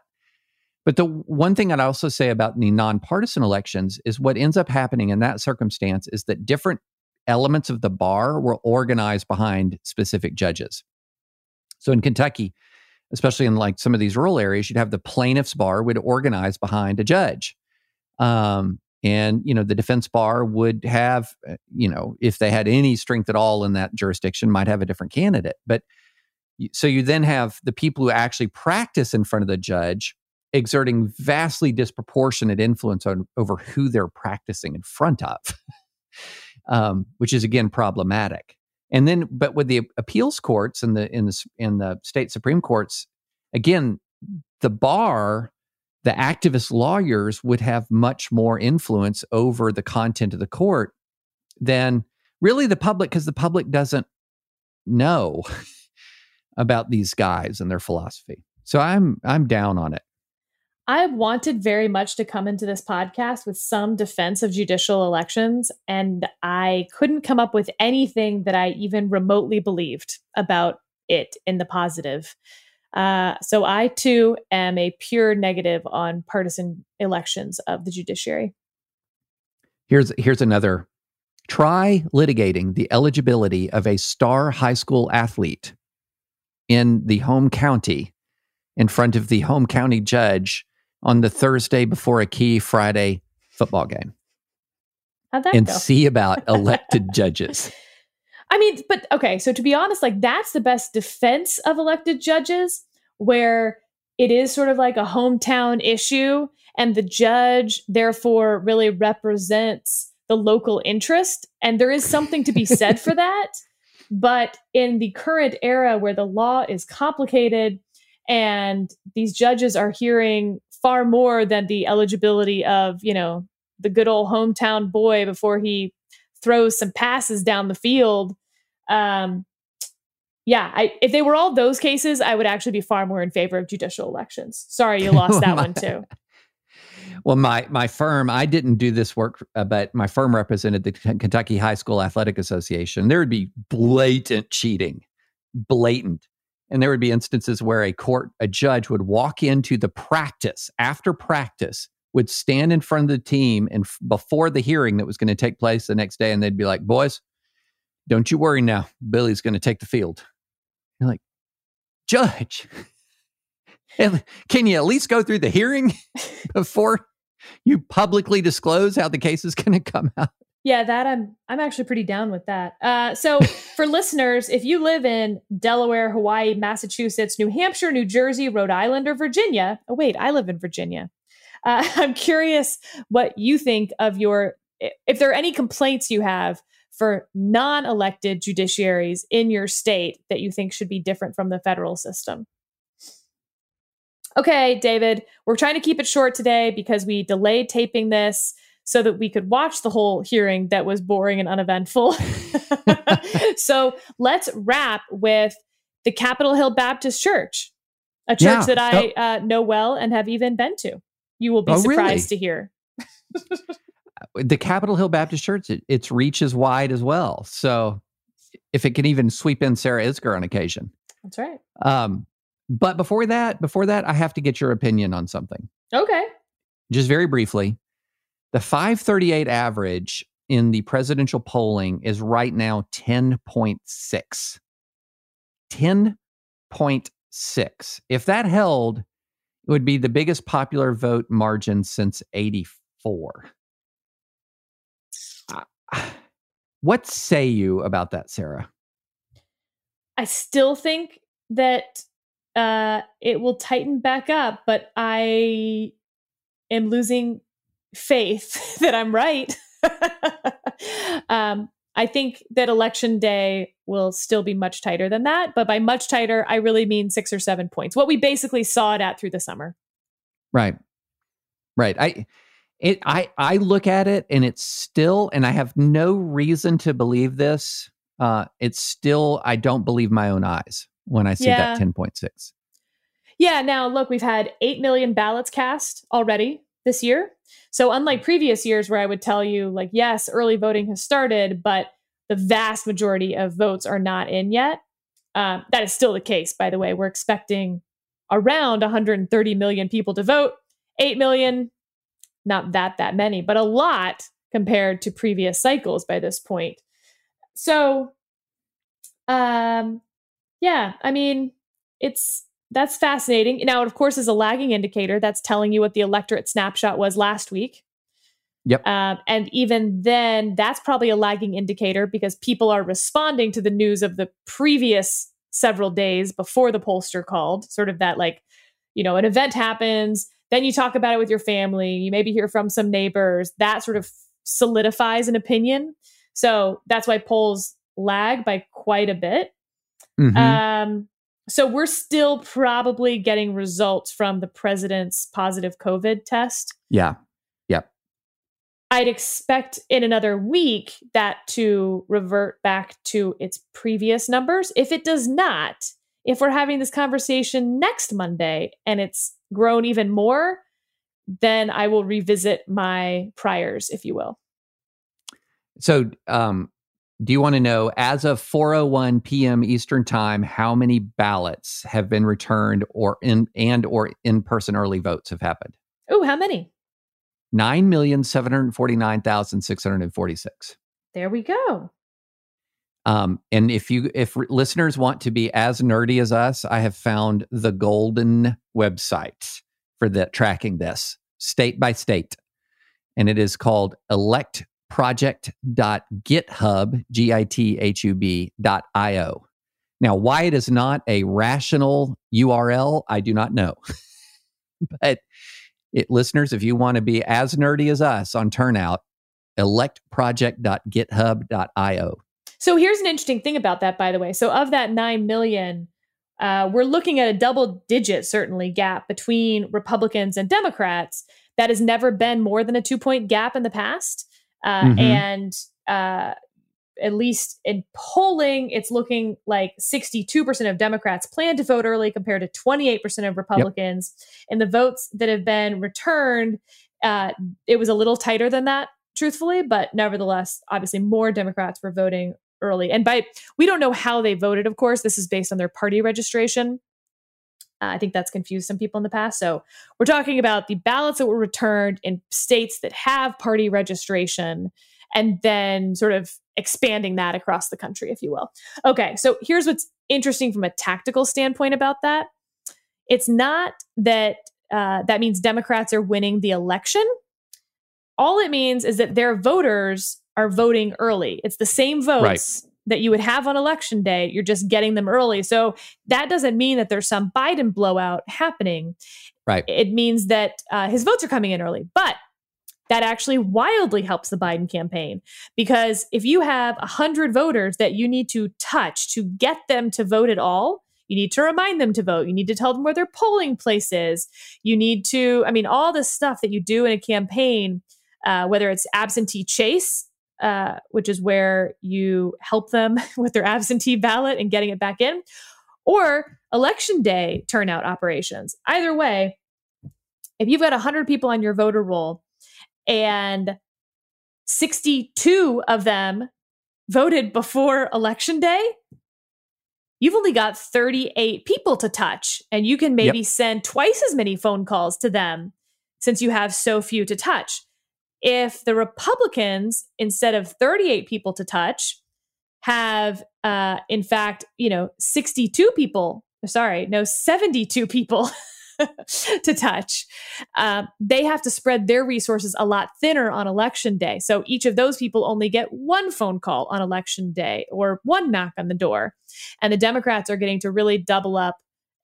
But the one thing I'd also say about the nonpartisan elections is what ends up happening in that circumstance is that different elements of the bar were organized behind specific judges. So in Kentucky, especially in like some of these rural areas, you'd have the plaintiff's bar would organize behind a judge. Um, and you know the defense bar would have uh, you know if they had any strength at all in that jurisdiction might have a different candidate but so you then have the people who actually practice in front of the judge exerting vastly disproportionate influence on, over who they're practicing in front of um, which is again problematic and then but with the appeals courts and the in the in the state supreme courts again the bar the activist lawyers would have much more influence over the content of the court than really the public because the public doesn't know about these guys and their philosophy. So I'm I'm down on it.
I wanted very much to come into this podcast with some defense of judicial elections, and I couldn't come up with anything that I even remotely believed about it in the positive. Uh, so I too am a pure negative on partisan elections of the judiciary.
Here's here's another. Try litigating the eligibility of a star high school athlete in the home county in front of the home county judge on the Thursday before a key Friday football game. And
go?
see about elected judges.
I mean, but okay, so to be honest, like that's the best defense of elected judges where it is sort of like a hometown issue and the judge therefore really represents the local interest and there is something to be said for that. But in the current era where the law is complicated and these judges are hearing far more than the eligibility of, you know, the good old hometown boy before he throws some passes down the field um, yeah, I, if they were all those cases, I would actually be far more in favor of judicial elections. Sorry, you lost that one too.
Well, my my firm, I didn't do this work, uh, but my firm represented the Kentucky High School Athletic Association. There would be blatant cheating, blatant, and there would be instances where a court, a judge would walk into the practice after practice, would stand in front of the team and f- before the hearing that was going to take place the next day, and they'd be like, "Boys, don't you worry now. Billy's going to take the field." You're like, Judge, can you at least go through the hearing before you publicly disclose how the case is going to come out?
Yeah, that I'm I'm actually pretty down with that. Uh, so for listeners, if you live in Delaware, Hawaii, Massachusetts, New Hampshire, New Jersey, Rhode Island, or Virginia, oh wait, I live in Virginia. Uh, I'm curious what you think of your if there are any complaints you have for non elected judiciaries in your state that you think should be different from the federal system? Okay, David, we're trying to keep it short today because we delayed taping this so that we could watch the whole hearing that was boring and uneventful. so let's wrap with the Capitol Hill Baptist Church, a church yeah. that I uh, know well and have even been to. You will be oh, surprised really? to hear.
the Capitol Hill Baptist Church, it, its reach is wide as well. So if it can even sweep in Sarah Isgur on occasion.
That's right.
Um, but before that, before that, I have to get your opinion on something.
Okay.
Just very briefly, the 538 average in the presidential polling is right now 10.6. 10.6. If that held, it would be the biggest popular vote margin since 84. What say you about that, Sarah?
I still think that uh, it will tighten back up, but I am losing faith that I'm right. um, I think that election day will still be much tighter than that, but by much tighter, I really mean six or seven points. What we basically saw it at through the summer.
Right. Right. I it I I look at it and it's still and I have no reason to believe this. Uh it's still I don't believe my own eyes when I see yeah. that 10.6.
Yeah, now look, we've had 8 million ballots cast already this year. So unlike previous years where I would tell you like yes, early voting has started, but the vast majority of votes are not in yet. Uh, that is still the case, by the way. We're expecting around 130 million people to vote. 8 million not that that many, but a lot compared to previous cycles by this point. So um yeah, I mean, it's that's fascinating. Now, of course, is a lagging indicator. That's telling you what the electorate snapshot was last week.
Yep.
Um, and even then, that's probably a lagging indicator because people are responding to the news of the previous several days before the pollster called. Sort of that, like, you know, an event happens, then you talk about it with your family, you maybe hear from some neighbors. That sort of solidifies an opinion. So that's why polls lag by quite a bit.
Mhm.
Um, so we're still probably getting results from the president's positive COVID test.
yeah. Yep.
I'd expect in another week that to revert back to its previous numbers. If it does not, if we're having this conversation next Monday and it's grown even more, then I will revisit my priors, if you will.
So, um, do you want to know, as of 4:01 p.m. Eastern Time, how many ballots have been returned, or in and or in person early votes have happened?
Oh, how many?
Nine million seven hundred forty nine thousand six hundred forty six.
There we go.
Um, and if you if listeners want to be as nerdy as us, I have found the golden website for the tracking this state by state, and it is called electproject.github g i t h u b dot i o. Now, why it is not a rational URL, I do not know. but it, listeners, if you want to be as nerdy as us on turnout, electproject.github.io.
So here's an interesting thing about that, by the way. So of that nine million, uh, we're looking at a double digit, certainly, gap between Republicans and Democrats that has never been more than a two point gap in the past. Uh,
Mhm.
And uh, at least in polling, it's looking like 62% of Democrats plan to vote early compared to 28% of Republicans. And the votes that have been returned, uh, it was a little tighter than that, truthfully, but nevertheless, obviously, more Democrats were voting early. And by we don't know how they voted, of course. This is based on their party registration. Uh, I think that's confused some people in the past. So we're talking about the ballots that were returned in states that have party registration and then sort of expanding that across the country, if you will. Okay, so here's what's interesting from a tactical standpoint about that. It's not that uh, that means Democrats are winning the election. All it means is that their voters are voting early. It's the same votes that you would have on election day. You're just getting them early. So that doesn't mean that there's some Biden blowout happening.
Right.
It means that uh, his votes are coming in early. But that actually wildly helps the Biden campaign because if you have 100 voters that you need to touch to get them to vote at all, you need to remind them to vote. You need to tell them where their polling place is. You need to, I mean, all the stuff that you do in a campaign, uh, whether it's absentee chase, uh, which is where you help them with their absentee ballot and getting it back in, or election day turnout operations. Either way, if you've got 100 people on your voter roll and 62 of them voted before election day, you've only got 38 people to touch. And you can maybe send twice as many phone calls to them since you have so few to touch. If the Republicans, instead of 38 people to touch, have, uh, in fact, you know, 62 people, sorry, no, 72 people to touch. Um, they have to spread their resources a lot thinner on election day. So each of those people only get one phone call on election day or one knock on the door. And the Democrats are getting to really double up,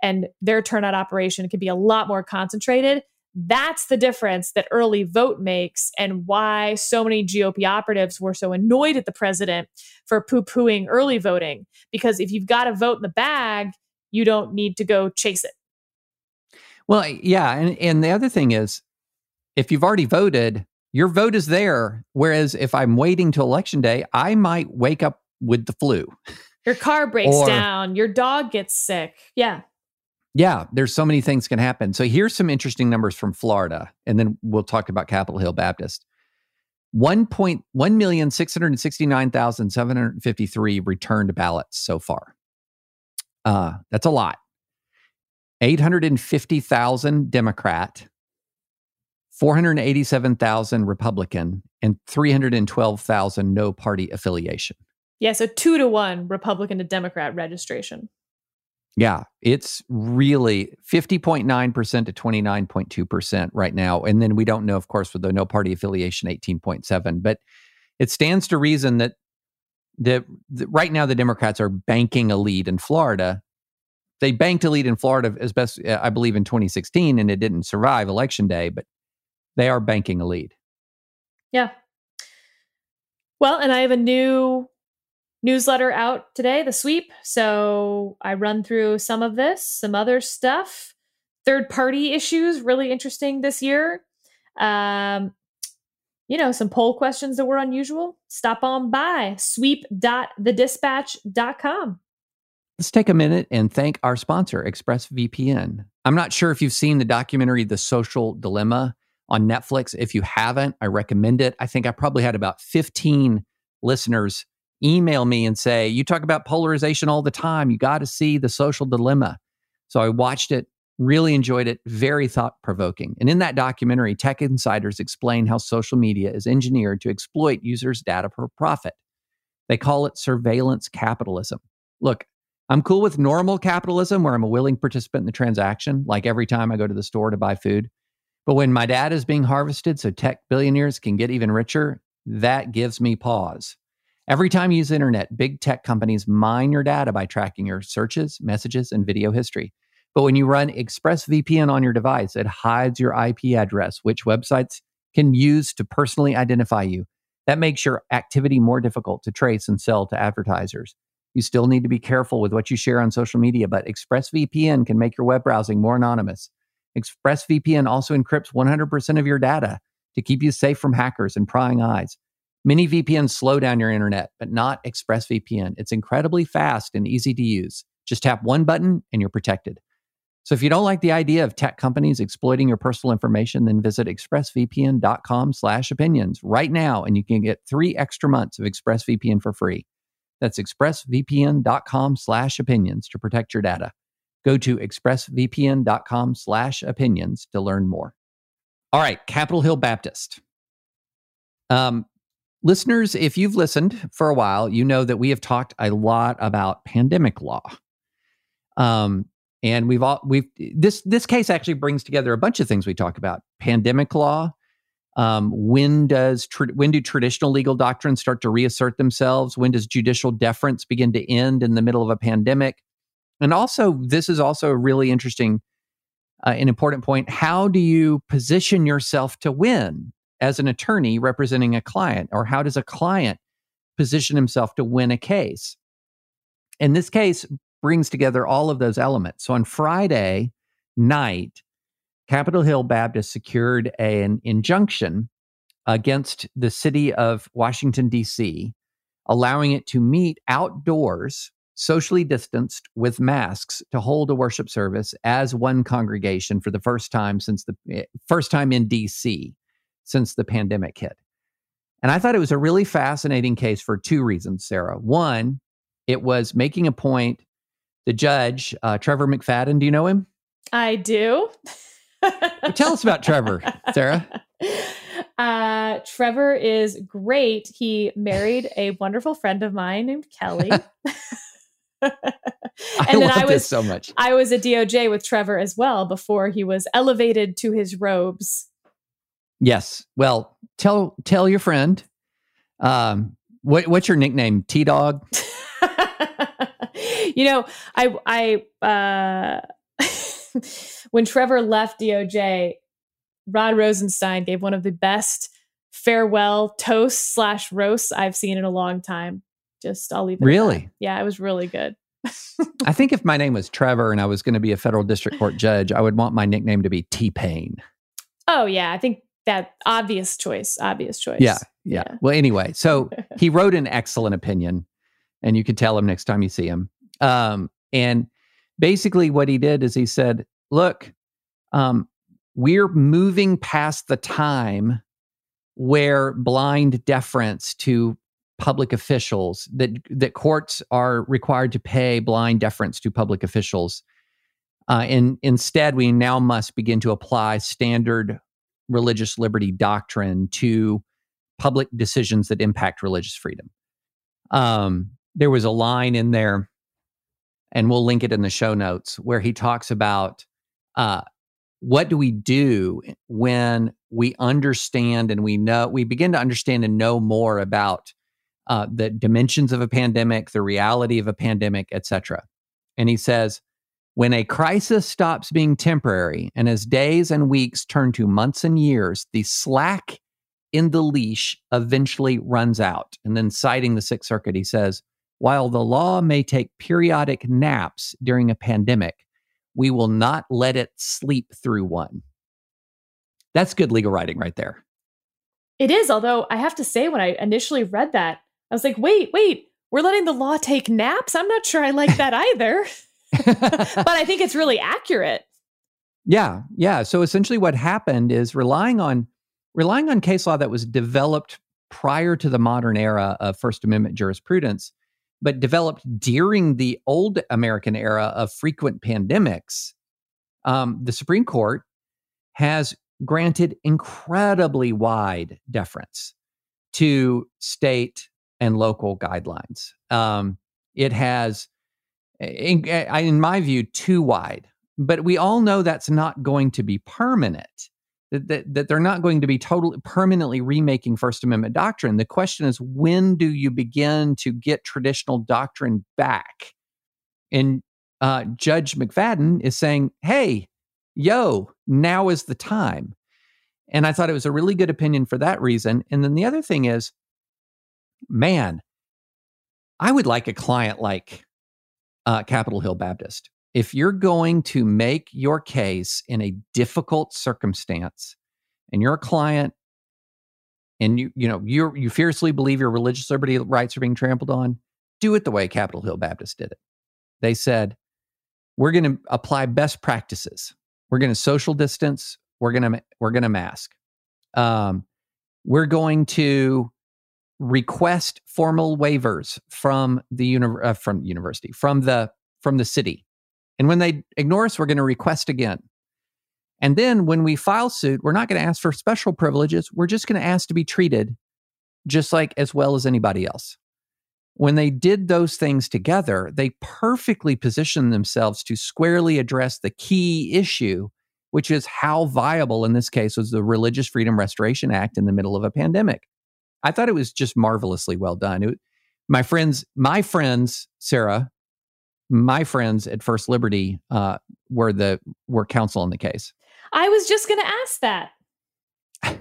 and their turnout operation can be a lot more concentrated. That's the difference that early vote makes, and why so many GOP operatives were so annoyed at the president for poo pooing early voting. Because if you've got a vote in the bag, you don't need to go chase it.
Well, yeah, and and the other thing is, if you've already voted, your vote is there. Whereas if I'm waiting till election day, I might wake up with the flu.
Your car breaks
Or-
down, your dog gets sick. Yeah.
Yeah, there's so many things can happen. So here's some interesting numbers from Florida, and then we'll talk about Capitol Hill Baptist. One point one million six hundred sixty nine thousand seven hundred fifty three returned ballots so far. Uh, that's a lot. Eight hundred and fifty thousand Democrat, four hundred eighty seven thousand Republican, and three hundred and twelve thousand no party affiliation.
Yeah. So two to one Republican to Democrat registration.
Yeah, it's really 50.9% to 29.2% right now. And then we don't know, of course, with the no party affiliation, 18.7. But it stands to reason that the, the, right now the Democrats are banking a lead in Florida. They banked a lead in Florida as best uh, I believe in 2016, and it didn't survive election day, but they are banking a lead.
Yeah. Well, and I have a new newsletter out today, the sweep. So I run through some of this, some other stuff. Third party issues, really interesting this year. Um, you know, some poll questions that were unusual. Stop on by sweep.thedispatch.com.
Let's take a minute and thank our sponsor, ExpressVPN. I'm not sure if you've seen the documentary The Social Dilemma on Netflix. If you haven't, I recommend it. I think I probably had about 15 listeners email me and say, You talk about polarization all the time. You got to see the social dilemma. So I watched it, really enjoyed it, very thought provoking. And in that documentary, tech insiders explain how social media is engineered to exploit users' data for profit. They call it surveillance capitalism. Look, I'm cool with normal capitalism where I'm a willing participant in the transaction, like every time I go to the store to buy food. But when my data is being harvested so tech billionaires can get even richer, that gives me pause. Every time you use the internet, big tech companies mine your data by tracking your searches, messages, and video history. But when you run ExpressVPN on your device, it hides your IP address, which websites can use to personally identify you. That makes your activity more difficult to trace and sell to advertisers. You still need to be careful with what you share on social media, but ExpressVPN can make your web browsing more anonymous. ExpressVPN also encrypts 100% of your data to keep you safe from hackers and prying eyes. Many VPNs slow down your internet, but not ExpressVPN. It's incredibly fast and easy to use. Just tap one button and you're protected. So if you don't like the idea of tech companies exploiting your personal information, then visit expressvpn.com slash opinions right now and you can get three extra months of ExpressVPN for free. That's expressvpn.com slash opinions to protect your data. Go to expressvpn.com slash opinions to learn more. All right, Capitol Hill Baptist. Um, Listeners, if you've listened for a while, you know that we have talked a lot about pandemic law. Um, and we've all we've this this case actually brings together a bunch of things we talk about: pandemic law. Um, when does when do traditional legal doctrines start to reassert themselves? When does judicial deference begin to end in the middle of a pandemic? And also, this is also a really interesting, uh, an important point. How do you position yourself to win as an attorney representing a client? Or how does a client position himself to win a case? And this case brings together all of those elements. So on Friday night, Capitol Hill Baptist secured a, an injunction against the city of Washington, D.C., allowing it to meet outdoors, socially distanced with masks to hold a worship service as one congregation for the first time since the eh, first time in D.C since the pandemic hit. And I thought it was a really fascinating case for two reasons, Sarah. One, it was making a point. The judge, uh, Trevor McFadden, do you know him?
I do.
tell us about Trevor, Sarah.
Uh, Trevor is great. He married a wonderful friend of mine named Kelly. and
I then I was so much.
I was a DOJ with Trevor as well before he was elevated to his robes
Yes. Well, tell tell your friend. Um, what what's your nickname? T Dog.
you know, I I uh, when Trevor left DOJ, Rod Rosenstein gave one of the best farewell toasts slash roasts I've seen in a long time. Just I'll leave it.
Really?
Yeah, it was really good.
I think if my name was Trevor and I was going to be a federal district court judge, I would want my nickname to be T Pain.
Oh yeah, I think that obvious choice, obvious choice.
Yeah, yeah. yeah. Well, anyway, so he wrote an excellent opinion, and you can tell him next time you see him. Um, and basically, what he did is he said, "Look, um, we're moving past the time where blind deference to public officials that that courts are required to pay blind deference to public officials." Uh, and instead, we now must begin to apply standard religious liberty doctrine to public decisions that impact religious freedom. Um, there was a line in there and we'll link it in the show notes, where he talks about uh, what do we do when we understand and we know we begin to understand and know more about uh, the dimensions of a pandemic, the reality of a pandemic, etc. And he says, when a crisis stops being temporary and as days and weeks turn to months and years, the slack in the leash eventually runs out. And then citing the Sixth Circuit, he says, while the law may take periodic naps during a pandemic, we will not let it sleep through one. That's good legal writing right there.
It is, although I have to say, when I initially read that, I was like, wait, wait, we're letting the law take naps? I'm not sure I like that either. but I think it's really accurate.
Yeah, yeah. So essentially what happened is relying on relying on case law that was developed prior to the modern era of First Amendment jurisprudence, but developed during the old American era of frequent pandemics, um, the Supreme Court has granted incredibly wide deference to state and local guidelines. Um, it has, in, in my view, too wide. But we all know that's not going to be permanent. That, that, that they're not going to be totally permanently remaking First Amendment doctrine. The question is, when do you begin to get traditional doctrine back? And uh, Judge McFadden is saying, hey, yo, now is the time. And I thought it was a really good opinion for that reason. And then the other thing is, man, I would like a client like uh, Capitol Hill Baptist. If you're going to make your case in a difficult circumstance and you're a client and you you know you you fiercely believe your religious liberty rights are being trampled on, do it the way Capitol Hill Baptist did it. They said, "We're going to apply best practices. We're going to social distance. We're going to we're going to mask. Um, we're going to request formal waivers from the uni- uh, from university from the from the city. And when they ignore us we're going to request again. And then when we file suit we're not going to ask for special privileges. We're just going to ask to be treated just like as well as anybody else. When they did those things together they perfectly positioned themselves to squarely address the key issue which is how viable in this case was the religious freedom restoration act in the middle of a pandemic I thought it was just marvelously well done. It, my friends, my friends, Sarah, my friends at First Liberty uh, were the were counsel in the case.
I was just going to ask that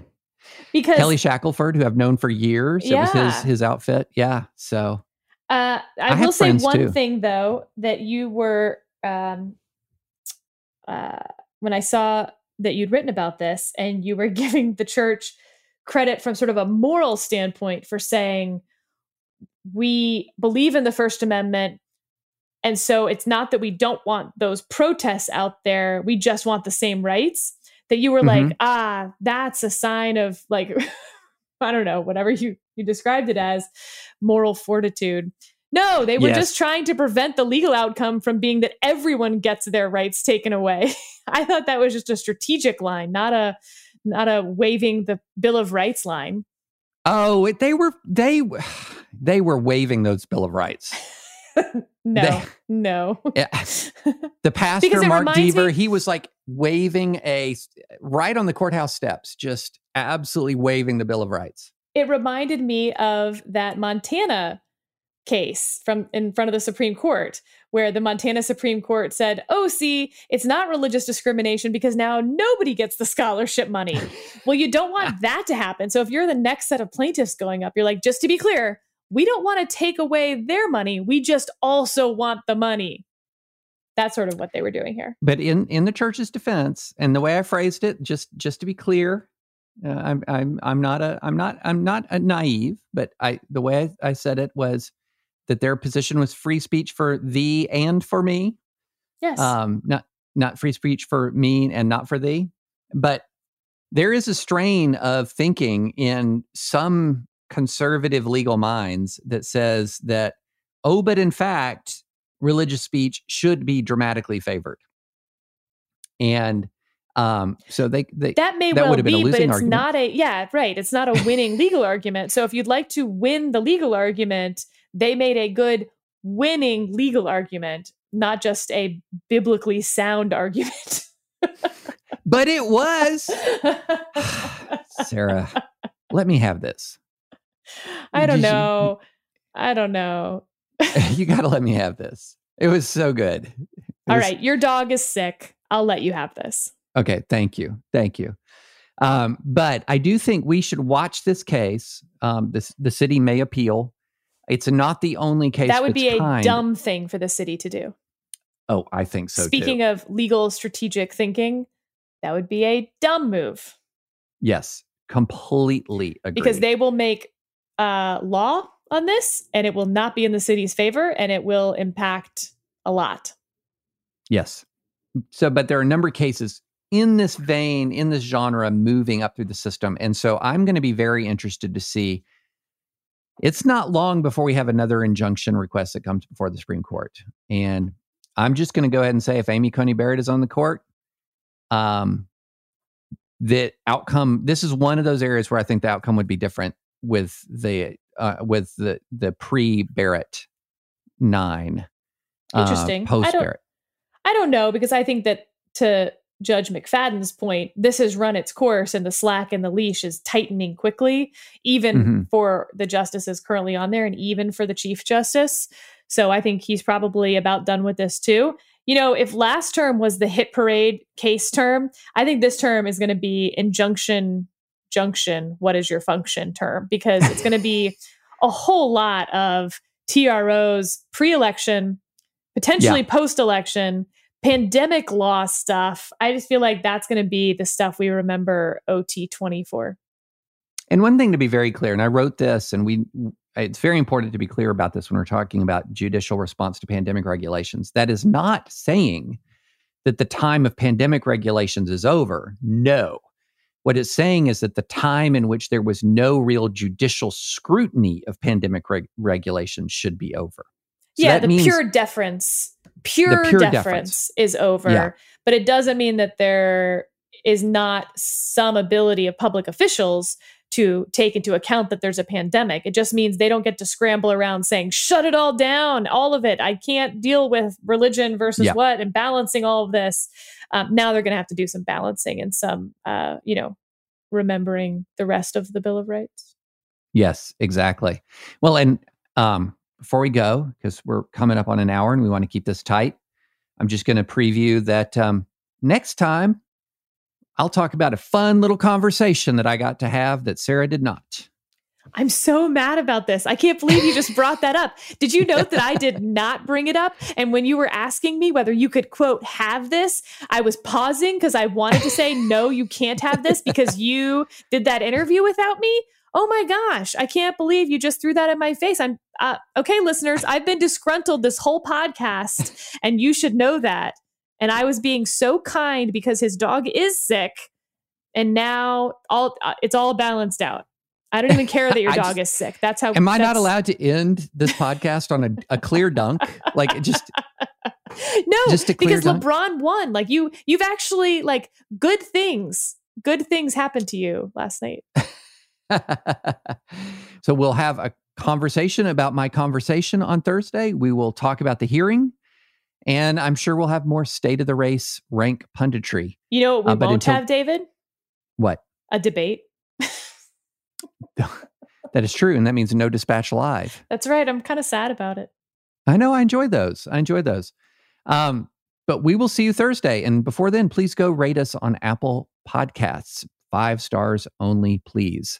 because
Kelly Shackelford, who I've known for years, yeah. it was his his outfit. Yeah, so
uh, I, I will say one too. thing though that you were um, uh, when I saw that you'd written about this and you were giving the church credit from sort of a moral standpoint for saying we believe in the First Amendment. And so it's not that we don't want those protests out there, we just want the same rights. That you were mm-hmm. like, ah, that's a sign of like, I don't know, whatever you, you described it as moral fortitude. No, they were yes. just trying to prevent the legal outcome from being that everyone gets their rights taken away. I thought that was just a strategic line, not a not a waving the Bill of Rights line.
Oh, they were they they were waving those Bill of Rights.
no, they, no.
Yeah. The pastor Mark Dever, me- he was like waving a right on the courthouse steps, just absolutely waving the Bill of Rights.
It reminded me of that Montana case from in front of the Supreme Court where the Montana Supreme Court said, "Oh, see, it's not religious discrimination because now nobody gets the scholarship money." well, you don't want that to happen. So if you're the next set of plaintiffs going up, you're like, "Just to be clear, we don't want to take away their money. We just also want the money." That's sort of what they were doing here.
But in in the church's defense, and the way I phrased it, just just to be clear, uh, I'm I'm I'm not a I'm not I'm not a naive, but I the way I, I said it was that their position was free speech for thee and for me.
Yes.
Um, not not free speech for me and not for thee. But there is a strain of thinking in some conservative legal minds that says that, oh, but in fact, religious speech should be dramatically favored. And um, so they, they
that may
that
well be, but it's
argument.
not a yeah, right. It's not a winning legal argument. So if you'd like to win the legal argument, they made a good winning legal argument not just a biblically sound argument.
but it was. Sarah, let me have this.
I don't know. I don't know.
you got to let me have this. It was so good. It
All
was-
right, your dog is sick. I'll let you have this.
Okay, thank you, thank you. Um, but I do think we should watch this case. Um, this the city may appeal. It's not the only case.
that would be a
kind.
dumb thing for the city to do.
Oh, I think so.
Speaking
too.
of legal strategic thinking, that would be a dumb move
yes, completely agree.
because they will make uh, law on this and it will not be in the city's favor and it will impact a lot.
Yes. So, but there are a number of cases in this vein, in this genre, moving up through the system. And so I'm going to be very interested to see. It's not long before we have another injunction request that comes before the Supreme Court. And I'm just going to go ahead and say if Amy Coney Barrett is on the court, um, the outcome, this is one of those areas where I think the outcome would be different with the uh, with the the pre Barrett nine. uh,
Interesting. I
Post Barrett.
I don't know because I think that to Judge McFadden's point, this has run its course and the slack and the leash is tightening quickly, even
Mhm.
for the justices currently on there and even for the Chief Justice. So I think he's probably about done with this too. You know, if last term was the hit parade case term, I think this term is going to be injunction junction. What is your function term? Because it's going to be a whole lot of TROs pre election, potentially post election, pandemic law stuff. I just feel like that's going to be the stuff we remember OT 24.
And one thing to be very clear, and I wrote this, and we, it's very important to be clear about this when we're talking about judicial response to pandemic regulations. That is not saying that the time of pandemic regulations is over. No. What it's saying is that the time in which there was no real judicial scrutiny of pandemic reg- regulations should be over. So
yeah, the
means-
pure deference, pure,
pure
deference,
deference.
is over.
Yeah.
But it doesn't mean that there is not some ability of public officials to take into account that there's a pandemic. It just means they don't get to scramble around saying, shut it all down, all of it. I can't deal with religion versus
Yeah.
what and balancing all of this. Um, now they're going to have to do some balancing and some, uh, you know, remembering the rest of the Bill of Rights.
Yes, exactly. Well, and um, before we go, because we're coming up on an hour and we want to keep this tight, I'm just going to preview that um, next time I'll talk about a fun little conversation that I got to have that Sarah did not.
I'm so mad about this. I can't believe you just brought that up. Did you note that I did not bring it up? And when you were asking me whether you could, quote, have this, I was pausing because I wanted to say, no, you can't have this because you did that interview without me. Oh my gosh, I can't believe you just threw that in my face. I'm uh, okay, listeners. I've been disgruntled this whole podcast, and you should know that. And I was being so kind because his dog is sick, and now all uh, it's all balanced out. I don't even care that your dog
just-
is sick. That's how.
Am I not allowed to end this podcast on a, a clear dunk? Like it just
No,
Just
because
dunk?
LeBron won. Like you, you've actually like good things. Good things happened to you last night.
so we'll have a conversation about my conversation on Thursday. We will talk about the hearing, and I'm sure we'll have more state of the race rank punditry.
You know what we
uh,
won't
until-
have, David?
What?
A debate.
That is true, and that means no dispatch live.
That's right. I'm kind of sad about it.
I know. I enjoy those. I enjoy those. Um, but we will see you Thursday, and before then, please go rate us on Apple Podcasts. Five stars only, please.